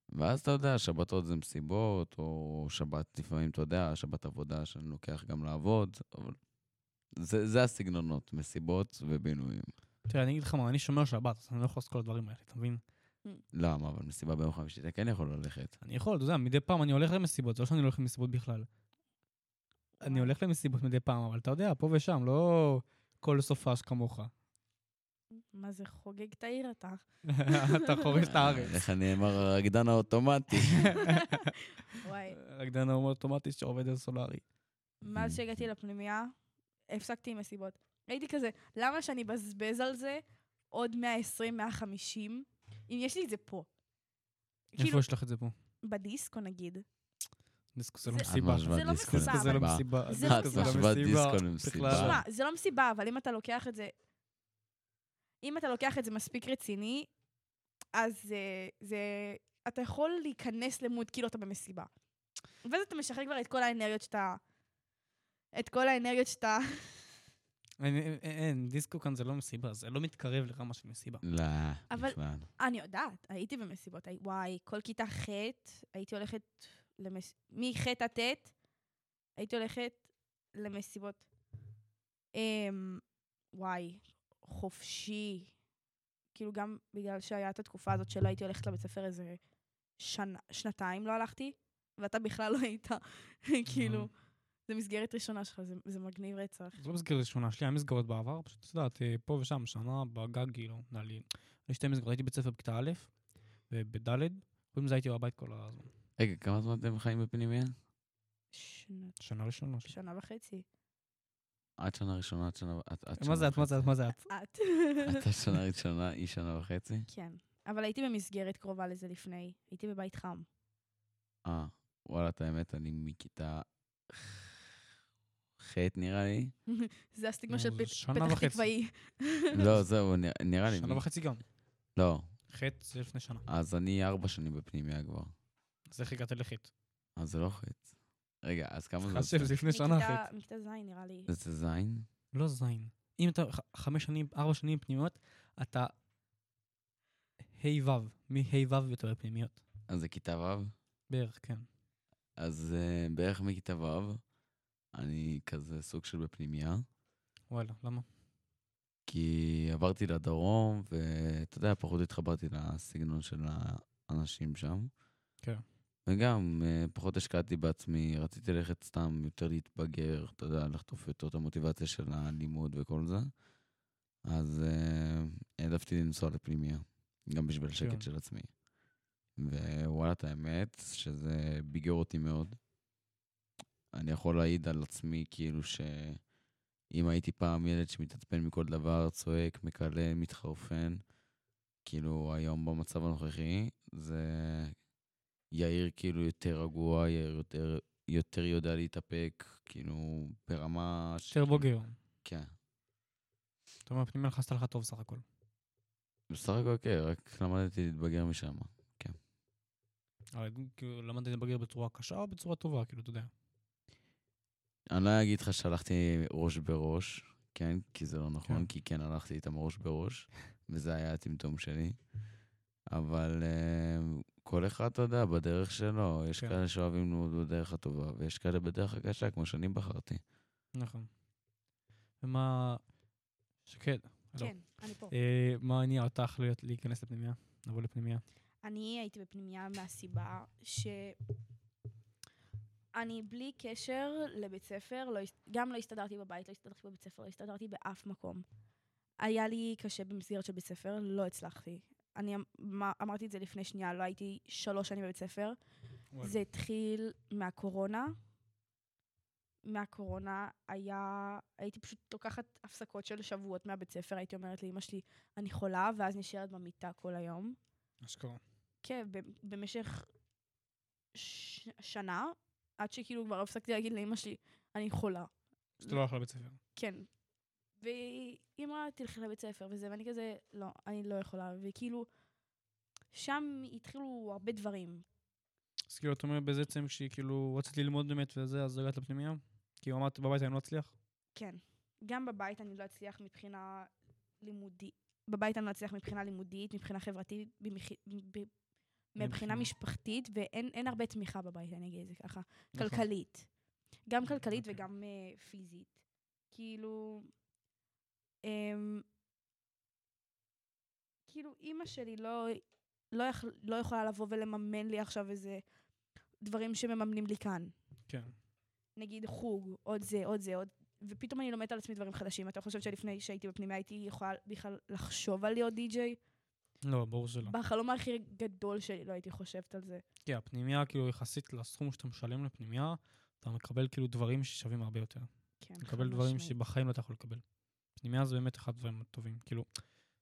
ואז אתה יודע, שבתות זה מסיבות, או שבת לפעמים, אתה יודע, שבת עבודה שאני לוקח גם לעבוד, אבל זה, זה הסגנונות, מסיבות ובינויים. תראה, אני אגיד לך מה, אני שומר שבת, אז אני לא יכול לעשות כל הדברים האלה, אתה מבין? למה? אבל מסיבה ביום חמישי אתה כן יכול ללכת. אני יכול, אתה יודע, מדי פעם אני הולך למסיבות, זה לא שאני לא הולך למסיבות בכלל. אני הולך למסיבות מדי פעם, אבל אתה יודע, פה ושם, לא כל סופש כמוך. מה זה חוגג את העיר אתה? <laughs> אתה חורש את הארץ. איך נאמר הרקדן האוטומטי. <laughs> וואי. רקדן האוטומטי שעובד על סולארי. מאז שהגעתי לפנימייה, הפסקתי עם מסיבות. הייתי כזה, למה שאני אבזבז על זה עוד 120, 150, אם יש לי את זה פה? איפה כאילו, יש לך את זה פה? בדיסקו נגיד. דיסקו זה לא זה- מסיבה. משווה זה לא מסיבה, זה לא מסיבה. זה לא זה לא מסיבה. זה לא מסיבה, אבל אם אתה לוקח את זה... אם אתה לוקח את זה מספיק רציני, אז אה, זה... אתה יכול להיכנס למוד כאילו אתה במסיבה. ואז אתה משחרר כבר את כל האנרגיות שאתה... את כל האנרגיות שאתה... אין, אין, אין, דיסקו כאן זה לא מסיבה, זה לא מתקרב לרמה של מסיבה. לא, אבל- בכלל. אני יודעת, הייתי במסיבות. הי- וואי, כל כיתה ח' הייתי הולכת למס... מח' עד ט' הייתי הולכת למסיבות. אמ... וואי, חופשי. כאילו גם בגלל שהיה את התקופה הזאת שלא הייתי הולכת לבית ספר איזה שנה, שנתיים לא הלכתי, ואתה בכלל לא היית, <laughs> כאילו, זה מסגרת ראשונה שלך, זה, זה מגניב רצח. זה לא מסגרת ראשונה, שלי היה מסגרות בעבר, פשוט, את יודעת, אה, פה ושם, שנה בגג, כאילו, היה לי שתי מסגרות, הייתי בית ספר בכיתה א' ובד', קודם לזה הייתי בבית כל הזמן. רגע, כמה זמן אתם חיים בפנימיה? שנה, שנה ראשונה. שנה וחצי. עד שנה ראשונה, עד שנה... עד- עד מה זה את? מה זה את? מה זה את? את. אתה <laughs> שנה ראשונה, היא שנה וחצי? כן. אבל הייתי במסגרת קרובה לזה לפני. הייתי בבית חם. אה, וואלה, את האמת, אני מכיתה ח' נראה לי. <laughs> זה הסטיגמה של שנה פתח. תקוואי. לא, זהו, נראה- לי. שנה וחצי גם. לא, חטא זה לפני שנה. אז אני ארבע שנים בפנימיה כבר. אז איך הגעת לחטא? אז זה לא חטא. רגע, אז כמה זה? חשב, זה לפני שנה חטא. מכיתה ז' נראה לי. זה זין? לא זין. אם אתה ח- חמש שנים, ארבע שנים פנימיות, אתה ה'-ו', מ-ה'-ו' אתה בפנימיות. אז זה כיתה ו'? בערך, כן. אז uh, בערך מכיתה ו', אני כזה סוג של בפנימייה, וואלה, למה? כי עברתי לדרום, ואתה יודע, פחות התחברתי לסגנון של האנשים שם. כן. וגם, uh, פחות השקעתי בעצמי, רציתי ללכת סתם יותר להתבגר, אתה יודע, לחטוף יותר את המוטיבציה של הלימוד וכל זה. אז uh, העדפתי לנסוע לפנימייה, גם בשביל כן. השקט של עצמי. ווואלה, את האמת, שזה ביגר אותי מאוד. אני יכול להעיד על עצמי, כאילו שאם הייתי פעם ילד שמתעצבן מכל דבר, צועק, מקלל, מתחרפן, כאילו היום במצב הנוכחי, זה יאיר כאילו יותר רגוע, יאיר יותר, יותר יודע להתאפק, כאילו ברמה... יותר בוגר. כן. אתה אומר, פנימיה נכנסת לך טוב סך הכל. בסך הכל כן, רק למדתי להתבגר משם. אבל כאילו, למדת להתבגר בצורה קשה או בצורה טובה, כאילו, אתה יודע. אני לא אגיד לך שהלכתי ראש בראש, כן? כי זה לא נכון, כן. כי כן הלכתי איתם ראש בראש, וזה היה הטמטום שלי. אבל uh, כל אחד, אתה יודע, בדרך שלו. יש כן. כאלה שאוהבים ללמוד בדרך הטובה, ויש כאלה בדרך הקשה, כמו שאני בחרתי. נכון. ומה... שקד. כן, אני פה. אה, מה הניע אותך להיות- להיכנס לפנימיה? לבוא לפנימיה? אני הייתי בפנימייה מהסיבה ש... אני בלי קשר לבית ספר, לא, גם לא הסתדרתי בבית, לא הסתדרתי בבית ספר, לא הסתדרתי באף מקום. היה לי קשה במסגרת של בית ספר, לא הצלחתי. אני אמ- אמרתי את זה לפני שנייה, לא הייתי שלוש שנים בבית ספר. זה התחיל מהקורונה, מהקורונה היה, הייתי פשוט לוקחת הפסקות של שבועות מהבית ספר, הייתי אומרת לאמא שלי, אני חולה, ואז נשארת במיטה כל היום. אשכרה. כן, במשך ש- שנה, עד שכאילו כבר הפסקתי להגיד לאמא שלי, אני חולה. שאתה לא הולך לבית ספר. כן. והיא אמרה, תלכי לבית ספר וזה, ואני כזה, לא, אני לא יכולה. וכאילו, שם התחילו הרבה דברים. אז כאילו, את אומרת בעצם שכאילו רצית ללמוד באמת וזה, אז הגעת לפנימיה? כאילו אמרת בבית אני לא אצליח? כן. גם בבית אני לא אצליח מבחינה לימודית. בבית אני לא אצליח מבחינה לימודית, מבחינה חברתית, במח... מבחינה. משפחתית, ואין אין הרבה תמיכה בבית, אני אגיד את זה ככה. נכון. כלכלית. גם כלכלית אוקיי. וגם uh, פיזית. כאילו... Um, כאילו, אימא שלי לא, לא, יכ... לא יכולה לבוא ולממן לי עכשיו איזה דברים שמממנים לי כאן. כן. נגיד חוג, עוד זה, עוד זה, עוד... ופתאום אני לומדת על עצמי דברים חדשים. אתה חושב שלפני שהייתי בפנימיה הייתי יכולה בכלל לחשוב על להיות די-ג'יי? לא, ברור שלא. בחלום הכי גדול שלי לא הייתי חושבת על זה. כן, הפנימיה, כאילו, יחסית לסכום שאתה משלם לפנימיה, אתה מקבל כאילו דברים ששווים הרבה יותר. כן, מקבל דברים משמעית. שבחיים לא אתה יכול לקבל. פנימיה זה באמת אחד הדברים הטובים. כאילו,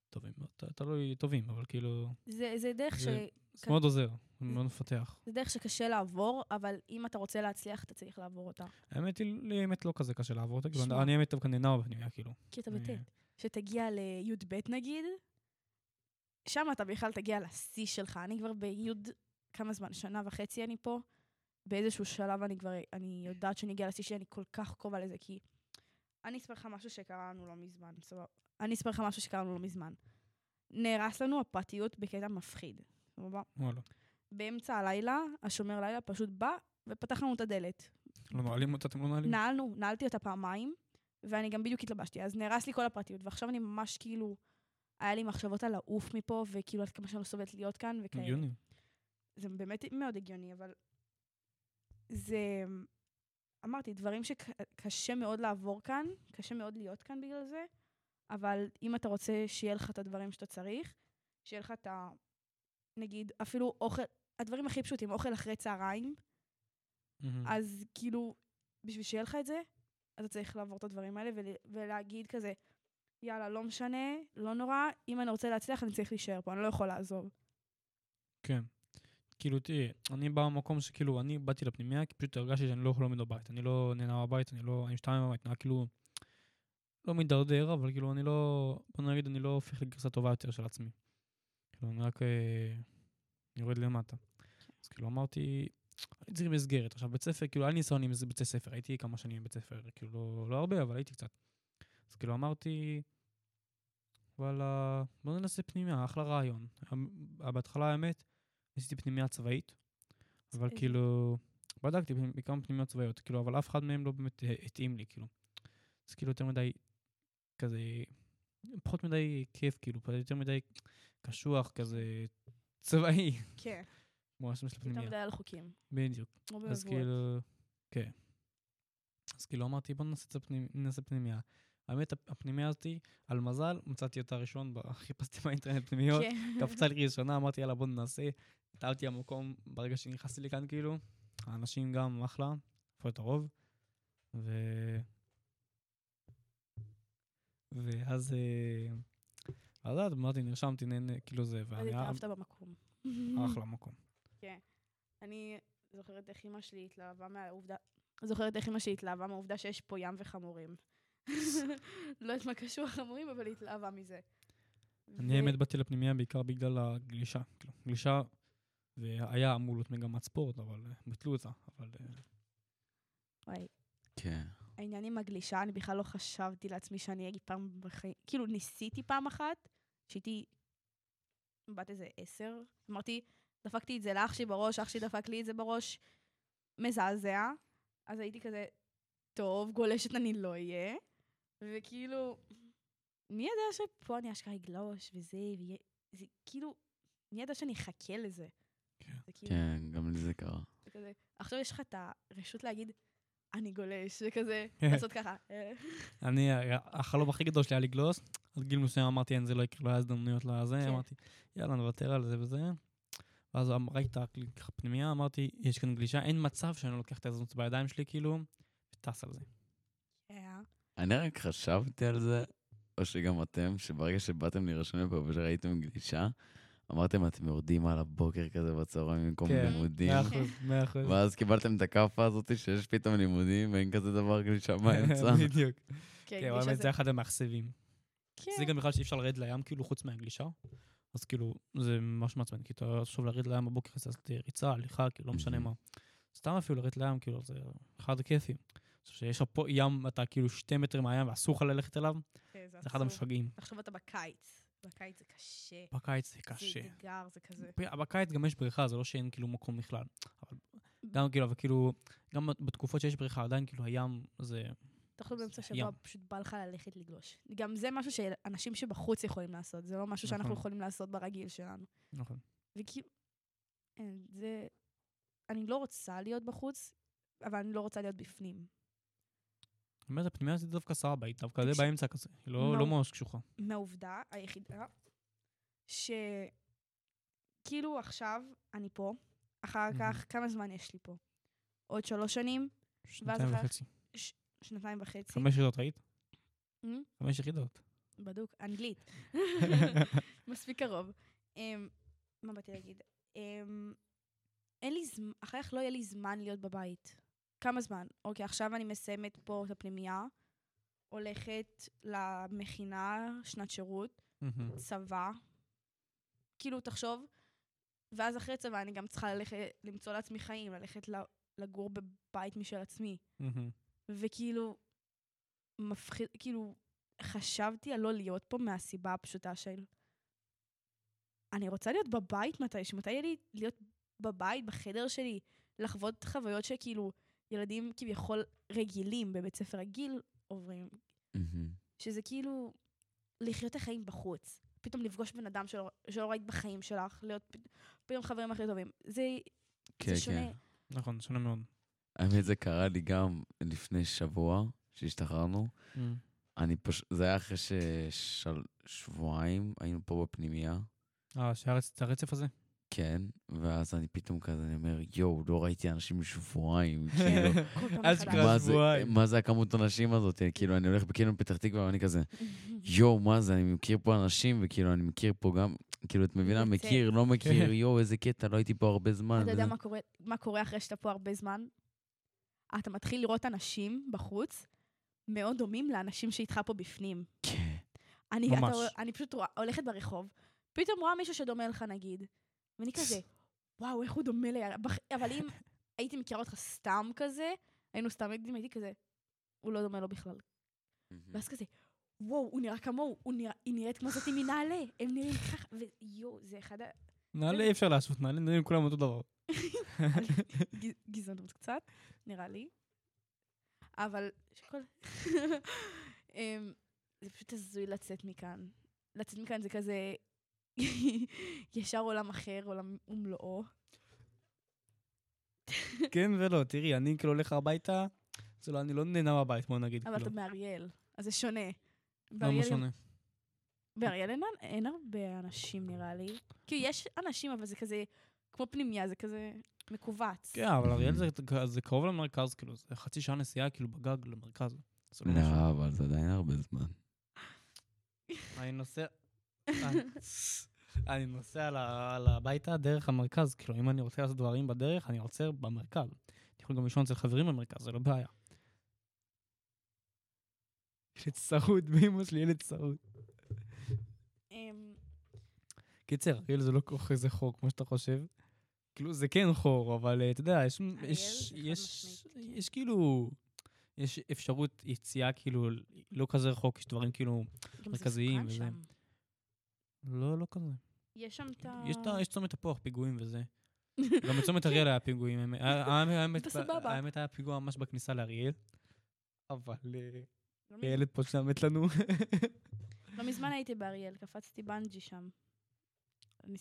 טובים, תלוי טובים, אבל כאילו, זה, זה דרך ש... זה- זה מאוד עוזר, זה מאוד מפתח. זה דרך שקשה לעבור, אבל אם אתה רוצה להצליח, אתה צריך לעבור אותה. האמת היא, לי האמת לא כזה קשה לעבור אותה, כאילו. אני האמת דווקא נהנה בפנימיה, כאילו. כי אתה אה, בט'. כשתגיע לי"ב נגיד, שם אתה בכלל תגיע לשיא שלך. אני כבר בי' כמה זמן? שנה וחצי אני פה. באיזשהו שלב אני כבר, אני יודעת שאני אגיע לשיא שלי, אני כל כך קרובה לזה, כי... אני אספר לך משהו שקרה לנו לא מזמן, סבבה. אני אספר לך משהו שקרה לנו לא מזמן. נהרס לנו הפרטיות בקטע מפחיד, סבבה? וואלה. באמצע הלילה, השומר לילה פשוט בא ופתח לנו את הדלת. לא נועלים אותה, אתם לא נועלים? נעלנו, נעלתי אותה פעמיים, ואני גם בדיוק התלבשתי, אז נהרס לי כל הפרטיות, ועכשיו אני ממש כאילו, היה לי מחשבות על לעוף מפה, וכאילו עד כמה שאני לא סובלת להיות כאן, וכאלה. הגיוני. זה באמת מאוד הגיוני, אבל זה, אמרתי, דברים שקשה מאוד לעבור כאן, קשה מאוד להיות כאן בגלל זה, אבל אם אתה רוצה שיהיה לך את הדברים שאתה צריך, שיהיה לך את ה... נגיד, אפילו אוכל, הדברים הכי פשוטים, אוכל אחרי צהריים, מהמם. אז כאילו, בשביל שיהיה לך את זה, אתה צריך לעבור את הדברים האלה ול, ולהגיד כזה, יאללה, לא משנה, לא נורא, אם אני רוצה להצליח, אני צריך להישאר פה, אני לא יכול לעזוב. כן. כאילו, תראי, אני בא במקום שכאילו, אני באתי לפנימיה, כי פשוט הרגשתי שאני לא יכול ללמד בבית. אני לא נהנה בבית, אני לא, אני משתעמם בבית, אני כאילו, לא מידרדר, אבל כאילו, אני לא, בוא נגיד, אני לא הופך לגרסה טובה יותר של עצמי. כאילו, אני רק אה, יורד למטה. אז כאילו, אמרתי, אני צריך מסגרת. עכשיו, בית ספר, כאילו, היה לי ניסיון עם בית ספר, הייתי כמה שנים בבית ספר, כאילו, לא, לא הרבה, אבל הייתי קצת. אז כאילו, אמרתי, וואלה, בוא ננסה פנימיה, אחלה רעיון. אה, בהתחלה, האמת, ניסיתי פנימיה צבאית, אבל איזה? כאילו, בדקתי בכמה פנימיות צבאיות, כאילו, אבל אף אחד מהם לא באמת התאים לי, כאילו. אז כאילו יותר מדי, כזה, פחות מדי כיף, כאילו, יותר מדי קשוח, כזה, צבאי, כן. <laughs> כמו השם של יותר הפנימיה. מדי על חוקים. בדיוק. אז. כאילו, כן. אז כאילו אמרתי, בוא נעשה את האמת, הפ- הפנימיה הזאתי, על מזל, מצאתי אותה ראשון, <laughs> חיפשתי באינטרנט פנימיות, כן. <laughs> קפצה לי ראשונה, אמרתי, יאללה, בוא ננסה. טעתי המקום ברגע שנכנסתי לכאן, כאילו. האנשים גם אחלה, איפה את הרוב. ו... ואז... אה, אז אמרתי, נרשמתי, נהנה, כאילו זה, אז ואני... התאהבת במקום. <laughs> אחלה מקום. אני זוכרת איך אמא שלי התלהבה מהעובדה, זוכרת איך אמא שלי התלהבה מהעובדה שיש פה ים וחמורים. לא יודעת מה קשור לחמורים, אבל היא התלהבה מזה. אני האמת באתי לפנימיה בעיקר בגלל הגלישה. כאילו, גלישה, והיה אמור להיות מגמת ספורט, אבל אה, ביטלו אותה. אבל אה, וואי, כן. העניין עם הגלישה, אני בכלל לא חשבתי לעצמי שאני אגיד פעם בחיים, כאילו ניסיתי פעם אחת, שהייתי בת איזה עשר, אמרתי, דפקתי את זה לאח שלי בראש, אח שלי דפק לי את זה בראש, מזעזע. אז הייתי כזה, טוב, גולשת אני לא אהיה. וכאילו, מי ידע שפה אני אשכרה אגלוש וזה, ויהיה, זה כאילו, מי ידע שאני אחכה לזה? כן. כאילו, כן, גם לי זה קרה. זה כזה, עכשיו יש לך את הרשות להגיד, אני גולש, וכזה. <laughs> <laughs> לעשות ככה. אני, החלום הכי גדול שלי היה לגלוס. עד גיל מסוים אמרתי, אין, זה לא יקרה, לא היה הזדמנויות לזה. כן. אמרתי, יאללה, נוותר על זה וזה. ואז ראיתי את הפנימייה, אמרתי, יש כאן גלישה, אין מצב שאני לא לוקח את ההזדמנות בידיים שלי, כאילו, טס על זה. כן. אני רק חשבתי על זה, או שגם אתם, שברגע שבאתם להירשם לפה ושראיתם גלישה, אמרתם, אתם יורדים על הבוקר כזה בצהריים במקום כן, לימודים. מאה אחוז, מאה אחוז. ואז קיבלתם את הכאפה הזאת שיש פתאום לימודים ואין כזה דבר גלישה באמצע. <laughs> בדיוק. כן, כן, האמת זה אחד המאכזבים. כן. זה גם בכלל שאי אפשר לרדת לים, כאילו, חוץ מהגלישה. אז כאילו, זה ממש מעצבן, כי אתה עכשיו לרדת לים בבוקר, אז לעשות ריצה, הליכה, כאילו, לא משנה. מה. סתם אפילו לרדת לים, כאילו, זה אחד הכיפים. שיש לך פה ים, אתה כאילו שתי מטר מהים ואסור לך ללכת אליו, כן, זה אחד. המפגעים. עכשיו אתה בקיץ. בקיץ זה קשה. בקיץ זה זה קשה. אתגר, זה כזה. בקיץ גם יש בריכה, זה לא שאין כאילו מקום בכלל. אבל גם כאילו, אבל כאילו, גם בתקופות שיש בריכה, עדיין כאילו הים זה... תחשוב באמצע ים. שבוע, פשוט בא לך ללכת לגלוש. גם זה משהו שאנשים שבחוץ יכולים לעשות, זה לא משהו שאנחנו נכון. יכולים לעשות ברגיל שלנו. נכון. וכאילו, אין, זה... אני לא רוצה להיות בחוץ, אבל אני לא רוצה להיות בפנים. באמת, הפנימיה זה דווקא סבבה, היא דווקא זה. באמצע כזה, היא לא. לא ממש קשוחה. מהעובדה היחידה שכאילו עכשיו אני פה, אחר. כך, כמה זמן יש לי פה? עוד שלוש שנים? שנתיים וחצי. שנתיים וחצי? חמש יחידות? אמ? חמש יחידות. בדוק, אנגלית. <laughs> מספיק קרוב. Um, מה באתי להגיד? Um, אין לי זמן, אחר כך לא יהיה לי זמן להיות בבית. כמה זמן? אוקיי, עכשיו אני מסיימת פה את הפנימייה, הולכת למכינה, שנת שירות, מהמם. צבא. כאילו, תחשוב, ואז אחרי צבא אני גם צריכה ללכת, למצוא לעצמי חיים, ללכת לגור בבית משל עצמי. מהמם. וכאילו, מפחיד, כאילו, חשבתי על לא להיות פה מהסיבה הפשוטה של... אני רוצה להיות בבית מתי, שמתי יהיה לי להיות בבית, בחדר שלי, לחוות חוויות שכאילו ילדים כביכול רגילים בבית ספר רגיל עוברים. שזה כאילו לחיות את החיים בחוץ. פתאום לפגוש בן אדם שלא, שלא ראית בחיים שלך, להיות פתאום חברים הכי טובים. זה, כן, זה שונה. כן. נכון, שונה מאוד. האמת, זה קרה לי גם לפני שבוע, שהשתחררנו. אני פשוט, זה היה אחרי ששבועיים היינו פה בפנימייה. אה, שהיה את הרצף הזה? כן, ואז אני פתאום כזה, אני אומר, יואו, לא ראיתי אנשים שבועיים, <laughs> כאילו, זה, שבועיים. מה זה הכמות אנשים הזאת? כאילו, אני הולך בקניון פתח תקווה ואני כזה, <laughs> יואו, מה זה, אני מכיר פה אנשים, וכאילו, אני מכיר פה גם, כאילו, את מבינה. מכיר, לא מכיר, כן. יואו, איזה קטע, לא הייתי פה הרבה זמן. אתה יודע מה קורה, מה קורה אחרי שאתה פה הרבה זמן? אתה מתחיל לראות אנשים בחוץ מאוד דומים לאנשים שאיתך פה בפנים. כן. אני, ממש. אני פשוט רואה, הולכת ברחוב, פתאום רואה מישהו שדומה לך נגיד, ואני כזה, וואו, איך הוא דומה לי, בח... אבל אם <laughs> הייתי מכירה אותך סתם כזה, היינו סתם יודעים, הייתי כזה, הוא לא דומה לו בכלל. ואז כזה, וואו, הוא נראה כמוהו, הוא היא נראית כמו זאתי מנעלה, הם נראים ככה, ויואו, זה אחד ה... נעלה אי אפשר להשוות, נעלה נראים כולם אותו דבר. <laughs> <laughs> גז- גזענות קצת, נראה לי. אבל שכל... אמ, זה פשוט הזוי לצאת מכאן. לצאת מכאן זה כזה <laughs> ישר עולם אחר, עולם ומלואו. <laughs> כן ולא, תראי, אני כאילו הולך הביתה, זה לא, אני לא נהנה בבית, בוא נגיד. אבל אתה כאילו. באריאל, אז זה שונה. למה שונה? באריאל אין- הרבה אנשים נראה לי. כאילו יש אנשים, אבל זה כזה, כמו פנימייה, זה כזה מכווץ. כן, אבל אריאל זה- זה קרוב למרכז, כאילו, זה חצי שעה נסיעה כאילו בגג למרכז. לא. לא, אבל זה עדיין הרבה זמן. אני נוסע... אני- נוסע לביתה דרך המרכז, כאילו, אם אני רוצה לעשות דברים בדרך, אני עוצר במרכז. אני יכול גם לישון אצל חברים במרכז, זה לא בעיה. ילד צרוד, באמא שלי ילד צרוד. אמ, קיצר, אריאל זה לא כל כך איזה חור כמו שאתה חושב. כאילו, זה כן חור, אבל אה, אתה יודע, יש, יש, חד יש, משמעית, כן. יש כאילו, יש אפשרות יציאה כאילו לא כזה רחוק, יש דברים כאילו, גם זה מרכזיים וזה. שם. לא, לא כזה. יש שם את ה... יש את ה- יש צומת תפוח, פיגועים וזה. גם בצומת אריאל היה פיגועים. האמת- <laughs> האמת- היה פיגוע ממש בכניסה לאריאל. אבל אה, לא הילד פה שם מת לנו. <laughs> לא מזמן הייתי באריאל, קפצתי בנג'י שם.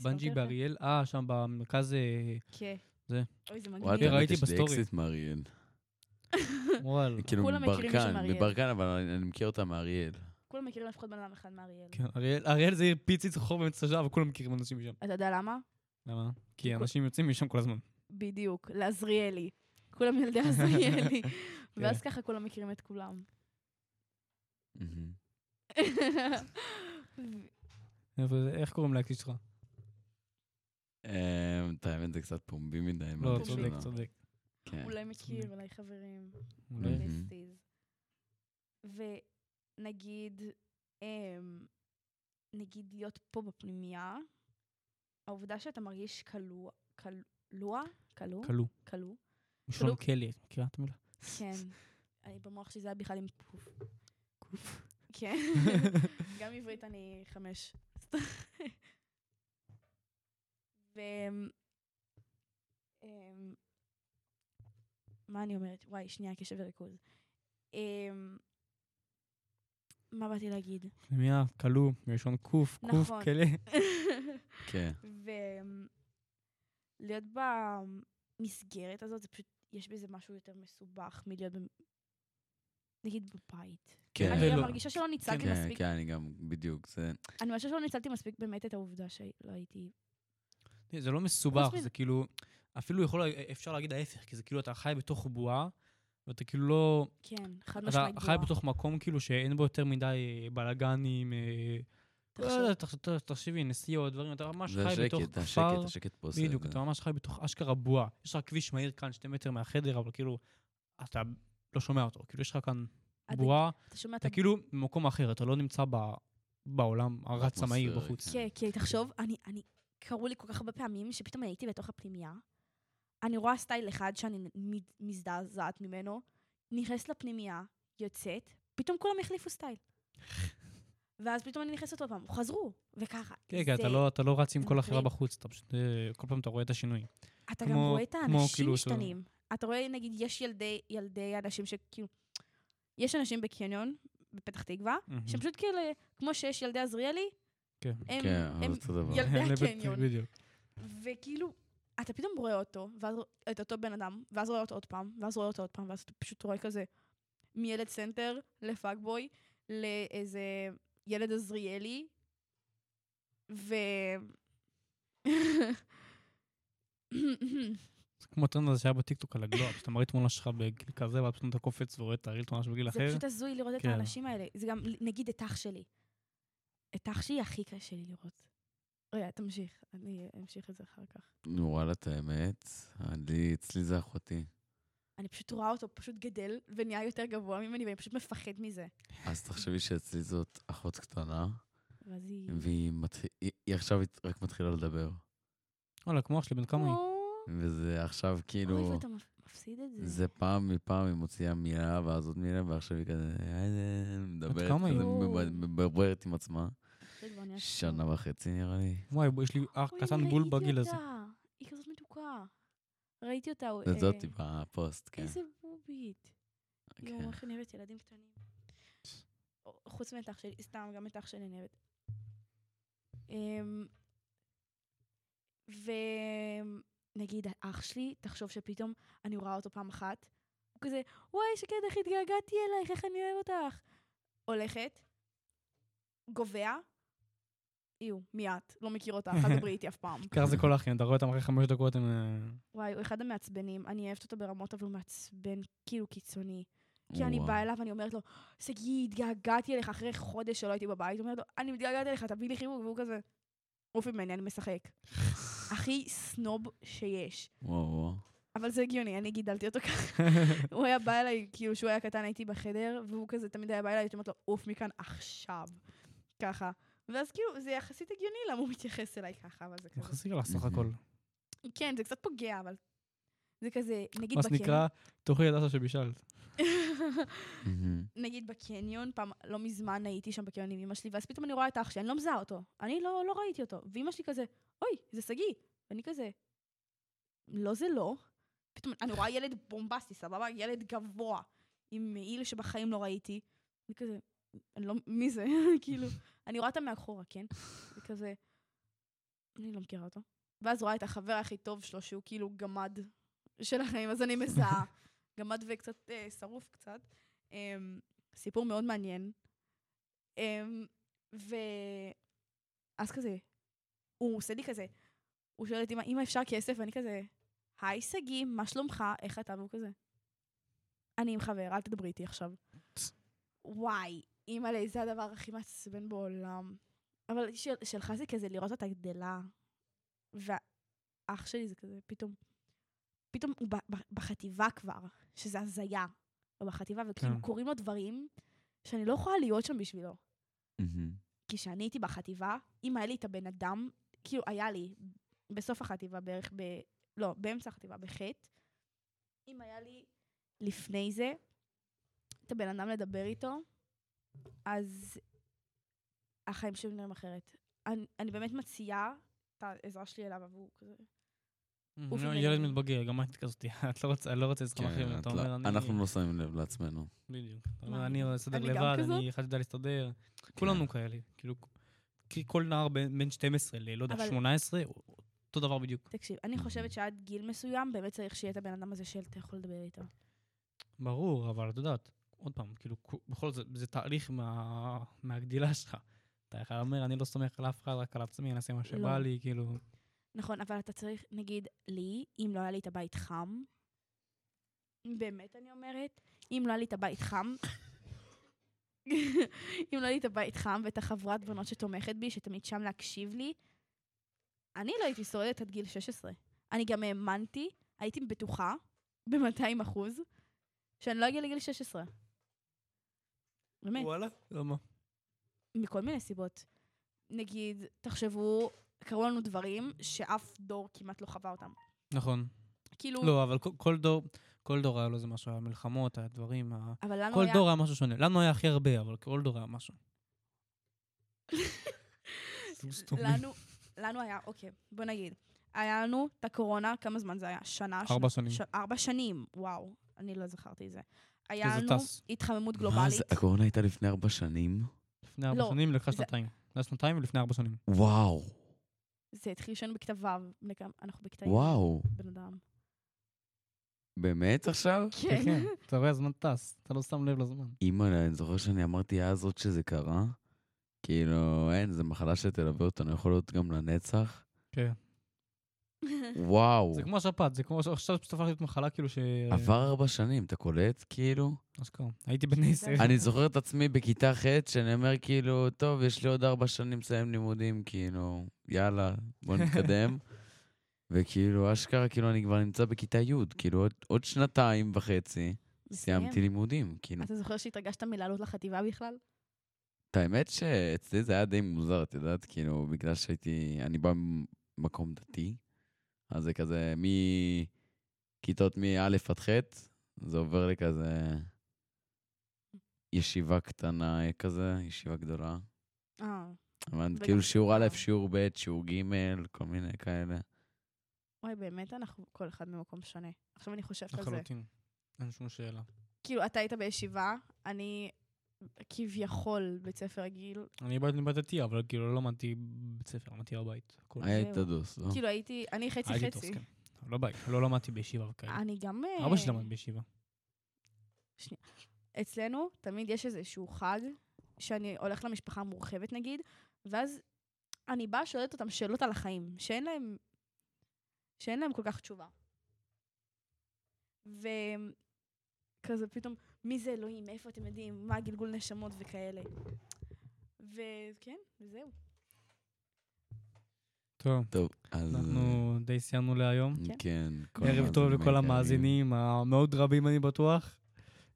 בנג'י? באריאל, אה, שם במרכז, אה, כן. זה. אוי, זה מגניב. ראיתי יש לי בסטורי. אקסית מאריאל. <laughs> וואלה. כאילו כולם מכירים מישהו מברקן, מאריאל. מברקן, אבל אני מכיר אותה מאריאל. כולם מכירים לפחות בן אדם אחד מאריאל. כן, אריאל- אריאל זה עיר פיצית חור באמצע השעה, וכולם מכירים אנשים משם. אתה יודע למה? למה? כי כל- אנשים יוצאים משם כל הזמן. בדיוק, לעזריאלי. כולם ילדי עזריאלי. <laughs> ואז ככה כולם מכירים את כולם. <laughs> איך קוראים להקליט שלך? אמ, את האמת זה קצת פומבי מדי. לא, צודק. צודק. כן. אולי מכיר, אולי חברים. אולי. מהמם. ונגיד, אמ, נגיד להיות פה בפנימייה, העובדה שאתה מרגיש כלוא, כלוא? כלוא? כלוא. כלוא? משון. כלי, את מכירה את המילה? כן. <laughs> אני במוח שלי זה היה בכלל עם קוף. קוף. כן. <laughs> גם עברית אני חמש. <laughs> ו... אמ, מה אני אומרת? וואי, שנייה, קשב וריכוז. מה באתי להגיד? פנימיה, כלוא, מלשון קוף, קוף. כלה. כן. ולהיות במסגרת הזאת, זה פשוט, יש בזה משהו יותר מסובך מלהיות, נגיד, בבית. כן. אני גם לא- מרגישה שלא ניצלתי כן, מספיק, כן, אני גם, בדיוק, זה... אני מרגישה שלא ניצלתי מספיק באמת את העובדה שלא הייתי... זה לא מסובך, מזה- זה כאילו, אפילו יכול, אפשר להגיד ההפך, כי זה כאילו אתה חי בתוך בועה, ואתה כאילו לא, כן, חד אתה משמעית חי בועה. בתוך מקום כאילו שאין בו יותר מדי אה, בלאגנים, אה, לא תחשבי, נסיעות, דברים, אתה ממש זה חי בתוך השקט, השקט, כפר, השקט פה עושה בדיוק, את זה. אתה ממש חי בתוך אשכרה בועה. יש לך כביש מהיר כאן שתי מטר מהחדר, אבל כאילו, אתה לא שומע אותו, כאילו יש לך כאן אתה- בועה, אתה שומע את אתה כאילו במקום אחר, אתה לא נמצא בעולם הרץ המהיר בחוץ. כן, כי תחשוב, אני, אני, קרו לי כל כך הרבה פעמים שפתאום הייתי בתוך הפנימייה, אני רואה סטייל אחד שאני מזדעזעת ממנו, נכנסת לפנימייה, יוצאת, פתאום כולם החליפו סטייל. <laughs> ואז פתאום אני נכנסת עוד פעם, חזרו, וככה. כן, כן, זה- אתה לא- אתה לא רץ עם כל החברה. בחוץ, אתה פשוט, אה, כל פעם אתה רואה את השינוי. אתה גם כמו- רואה את האנשים כאילו משתנים. אתה רואה, נגיד, יש ילדי, ילדי אנשים שכאילו... יש אנשים בקניון, בפתח תקווה, מהמם. שהם פשוט כאילו, כמו שיש ילדי עזריאלי, כן. הם, כן, הם דבר. ילדי <laughs> הקניון. בדיוק. וכאילו, אתה פתאום רואה אותו, ואז את אותו בן אדם, ואז רואה אותו עוד פעם, ואז רואה אותו עוד פעם, ואז אתה פשוט רואה כזה מילד סנטר ל fuckboy, לאיזה ילד עזריאלי, ו... זה כמו הטרנד הזה שהיה בטיקטוק על הגלוע, שאתה מראה תמונה שלך בגיל כזה, ואז פתאום אתה קופץ ורואה את הרעיל תמונה שלך בגיל זה אחר. פשוט הזוי לראות את כן. האנשים האלה. זה גם, נגיד, את אח שלי. את אח שלי הכי קשה לי לראות. רגע, תמשיך, אני אמשיך את זה אחר כך. נו, וואלה, את האמת, אני, אצלי זה אחותי. אני פשוט רואה אותו פשוט גדל ונהיה יותר גבוה ממני, ואני פשוט מפחד מזה. אז תחשבי שאצלי זאת אחות קטנה, ואז היא... והיא מתח- היא- היא עכשיו רק מתחילה לדבר. וואלה, כמו אח שלי, בן כמה היא? וזה עכשיו אוי, כאילו, ואתה מפ- מפסיד את זה. זה פעם מפעם היא מוציאה מילה, ואז עוד מילה, ועכשיו היא כזה, "אה, מדברת? כזה, או. מב- מברברת עם עצמה. זה כבר נהיה שנה. וחצי נראה לי. וואי, יש לי אח קטן בול בגיל הזה. היא כזאת מתוקה. ראיתי אותה. זה אה, זאתי בפוסט, כן. איזה בובית. יואו. איך אני אוהבת ילדים קטנים. חוץ מאת אח שלי, סתם, גם את אח שלי אני אוהבת. אמ, ונגיד, האח שלי, תחשוב שפתאום אני רואה אותו פעם אחת, הוא כזה, וואי, שקד, איך התגעגעתי אלייך, איך אני אוהב אותך. הולכת, גובע, איו, מי את? לא מכיר אותך, אל תדברי איתי אף פעם. ככה זה כל האחים, אתה רואה אותם אחרי חמש דקות, הם... אה, וואי, הוא אחד המעצבנים, אני אוהבת אותו ברמות, אבל הוא מעצבן כאילו קיצוני. כי אני. באה אליו ואני אומרת לו, שגיא, התגעגעתי אליך אחרי חודש שלא הייתי בבית. הוא אומר לו, אני מתגעגעתי אליך, תביא לי חיבוק, והוא כזה, עוף ממני, אני משחק. <laughs> הכי סנוב שיש. וואו, וואו. אבל זה הגיוני, אני גידלתי אותו ככה. <laughs> הוא היה בא אליי, כאילו, כשהוא היה קטן הייתי בחדר, והוא כזה תמיד היה בא אליי, הייתי אומרת לו, עוף מכאן עכשיו. ככה. ואז כאילו, זה יחסית הגיוני למה הוא מתייחס אליי ככה, אבל זה כזה. חסיר לה סך. הכל. כן, זה קצת פוגע, אבל... זה כזה, נגיד מה שנקרא, תוכי ידעת שבישלת. <laughs> נגיד בקניון, פעם, לא מזמן הייתי שם בקניון עם אמא שלי, ואז פתאום אני רואה את אח שלי, אני לא מזהה אותו. אני לא, לא ראיתי אותו. ואמא שלי כזה, אוי, זה שגיא. ואני כזה, לא זה לא. פתאום אני רואה ילד בומבסטי, סבבה? ילד גבוה, עם מעיל שבחיים לא ראיתי. אני כזה, אני לא, מי זה? <laughs> כאילו, אני רואה אותה מאחורה, כן? <laughs> וכזה, אני לא מכירה אותו. ואז רואה את החבר הכי טוב שלו, שהוא כאילו גמד של החיים, אז אני מזהה. <laughs> גמד וקצת אה, שרוף קצת. אמ, סיפור מאוד מעניין. אמ, ואז כזה, הוא עושה לי כזה, הוא שואל את אמא, אמא אפשר כסף? ואני כזה, היי שגיא, מה שלומך? איך אתה? והוא כזה, אני עם חבר, אל תדברי איתי עכשיו. וואי, אימא'לה, זה הדבר הכי מעצבן בעולם. אבל של, שלך זה כזה לראות אותה גדלה, ואח שלי זה כזה, פתאום, פתאום הוא בחטיבה כבר, שזה הזיה. הוא בחטיבה, וכאילו כן. קורים לו דברים שאני לא יכולה להיות שם בשבילו. מהמם. כי כשאני הייתי בחטיבה, אם היה לי את הבן אדם, כאילו, היה לי, בסוף החטיבה בערך ב... לא, באמצע החטיבה, בחטא, אם היה לי לפני זה את הבן אדם לדבר איתו, אז החיים שלי נראים אחרת. אני, אני באמת מציעה את העזרה שלי אליו, והוא כזה... לא. ילד מתבגר, גם את כזאת, <laughs> את לא רוצה- לא רוצה עזרה כן, מאחרים, את אתה לא- אומר, אני... אנחנו לא שמים לב לעצמנו. בדיוק. אני אסתדר לבד? אני אחד יודע להסתדר. כולנו כאלה. כאילו, כל נער בין בין 12 ל, לא יודע, אבל- 18, הוא אותו דבר בדיוק. תקשיב, אני חושבת שעד גיל מסוים באמת צריך שיהיה את הבן אדם הזה שאתה יכול לדבר איתו. ברור, אבל את יודעת, עוד פעם, כאילו, בכל זאת, זה תהליך מה- מהגדילה שלך. אתה יכול אומר, אני לא סומך על אף אחד, רק על עצמי, אני אעשה מה שבא לא. לי, כאילו... נכון, אבל אתה צריך, נגיד, לי, אם לא היה לי את הבית חם, באמת אני אומרת, אם לא היה לי את הבית חם, אם לא היה לי את הבית חם ואת החברת בנות שתומכת בי, שתמיד שם להקשיב לי, אני לא הייתי שורדת עד גיל 16. אני גם האמנתי, הייתי בטוחה, ב-200 אחוז, שאני לא אגיע לגיל 16. באמת. וואלה? למה? מכל מיני סיבות. נגיד, תחשבו, קרו לנו דברים שאף דור כמעט לא חווה אותם. נכון. כאילו, לא, אבל כל- כל דור, כל דור היה לו איזה משהו, המלחמות, הדברים, ה- אבל לנו כל היה... דור היה משהו שונה. לנו היה הכי הרבה, אבל כל דור היה משהו. <laughs> לנו, לנו היה, אוקיי, בוא נגיד, היה לנו את הקורונה, כמה זמן זה היה? שנה? ארבע שנים. ש... ארבע שנים, וואו, אני לא זכרתי את זה. היה זה לנו טס. התחממות מה גלובלית. זה, הקורונה הייתה לפני ארבע שנים? לפני ארבע לא, שנים, לקחה זה- שנתיים. זה היה שנתיים ולפני ארבע שנים. וואו, זה התחיל כשהיינו בכיתה ו', אנחנו בכיתה וואו. בן אדם. באמת עכשיו? כן, כן. אתה רואה, הזמן טס, אתה לא שם לב לזמן. אימא'לה, אני זוכר שאני אמרתי אז עוד שזה קרה. כאילו, אין, זו מחלה שתלווה אותנו, יכול להיות גם לנצח. כן. וואו, זה כמו השפעת, זה כמו שעכשיו פשוט הפך להיות מחלה כאילו ש... עבר ארבע שנים, אתה קולט? כאילו? אשכרה. הייתי בן עשר. אני זוכר את עצמי בכיתה ח' שאני אומר כאילו, טוב, יש לי עוד ארבע שנים לסיים לימודים, כאילו, יאללה, בוא נתקדם. <laughs> וכאילו, אשכרה, כאילו, אני כבר נמצא בכיתה י', כאילו, עוד, עוד שנתיים וחצי. סיימתי לימודים, כאילו. אתה זוכר שהתרגשת מלעלות לחטיבה בכלל? את האמת שאצלי זה היה די מוזר, את יודעת, כאילו, בגלל שהייתי, אני בא ממקום דתי, אז זה כזה, מכיתות מא' עד ח', זה עובר לי כזה ישיבה קטנה כזה, ישיבה גדולה. אה? וגם כאילו שיעור א', סבבה. שיעור ב', שיעור ג', כל מיני כאלה. וואי, באמת אנחנו כל אחד ממקום שונה. עכשיו אני חושבת על זה. לחלוטין. אין שום שאלה. כאילו, אתה היית בישיבה, אני כביכול בית ספר רגיל. אני באתי בית דתי, אבל כאילו לא למדתי בבית ספר, למדתי בבית. את הדוס, לא? כאילו הייתי, אני חצי חצי. כן. לא בית, לא למדתי בישיבה וכאלה. אני גם... אה, אבא שלי למד בישיבה. אצלנו תמיד יש איזשהו חג, שאני הולכת למשפחה המורחבת נגיד, ואז אני באה, שואלת אותם שאלות על החיים, שאין להם, שאין להם כל כך תשובה. וכזה פתאום, מי זה אלוהים, מאיפה אתם יודעים, מה גלגול נשמות וכאלה. וכן, וזהו. טוב, טוב, אז... אנחנו די סיימנו להיום. כן. כן. ערב טוב לכל. המאזינים המאוד רבים, אני בטוח.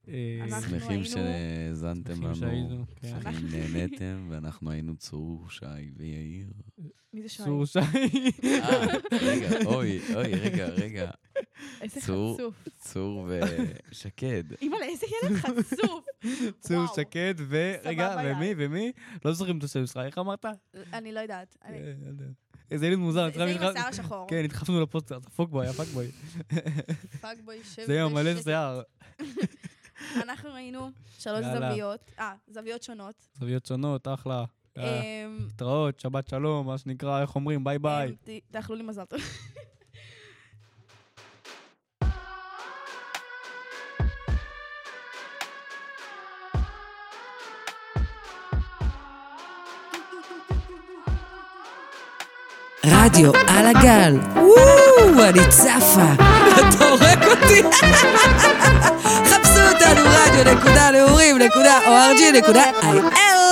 אה, אנחנו שמחים שהאזנתם לנו, כן. שמחים נהניתם, ואנחנו היינו צור, שי ויאיר. מי זה שי? צור שי. אה, רגע, אוי, אוי, רגע, רגע. איזה. חצוף. צור ושקד. אימא'לה, איזה ילד חצוף. צור. שקד, ורגע, סבבה, ומי. ומי? לא זוכרים את השם שלך, איך אמרת? אני לא יודעת. אני- אה, לא. איזה ילד מוזר. זה עם השיער השחור. כן, נדחפנו לפוסטר, אתה פוקבוי, הפוקבוי. פאגבוי שב זה עם מלא. שיער. אנחנו ראינו שלוש. זוויות, אה, זוויות שונות. זוויות שונות, אחלה. אמ, להתראות, שבת שלום, מה שנקרא, איך אומרים, ביי ביי. אמ, ת- תאכלו לי מזל טוב. <laughs> רדיו רדיו על הגל. וואו, אני צפה. <laughs> אתה הורג אותי. <laughs> חפשו אותנו רדיו נקודה נעורים נקודה או ארג'י נקודה איי-אל.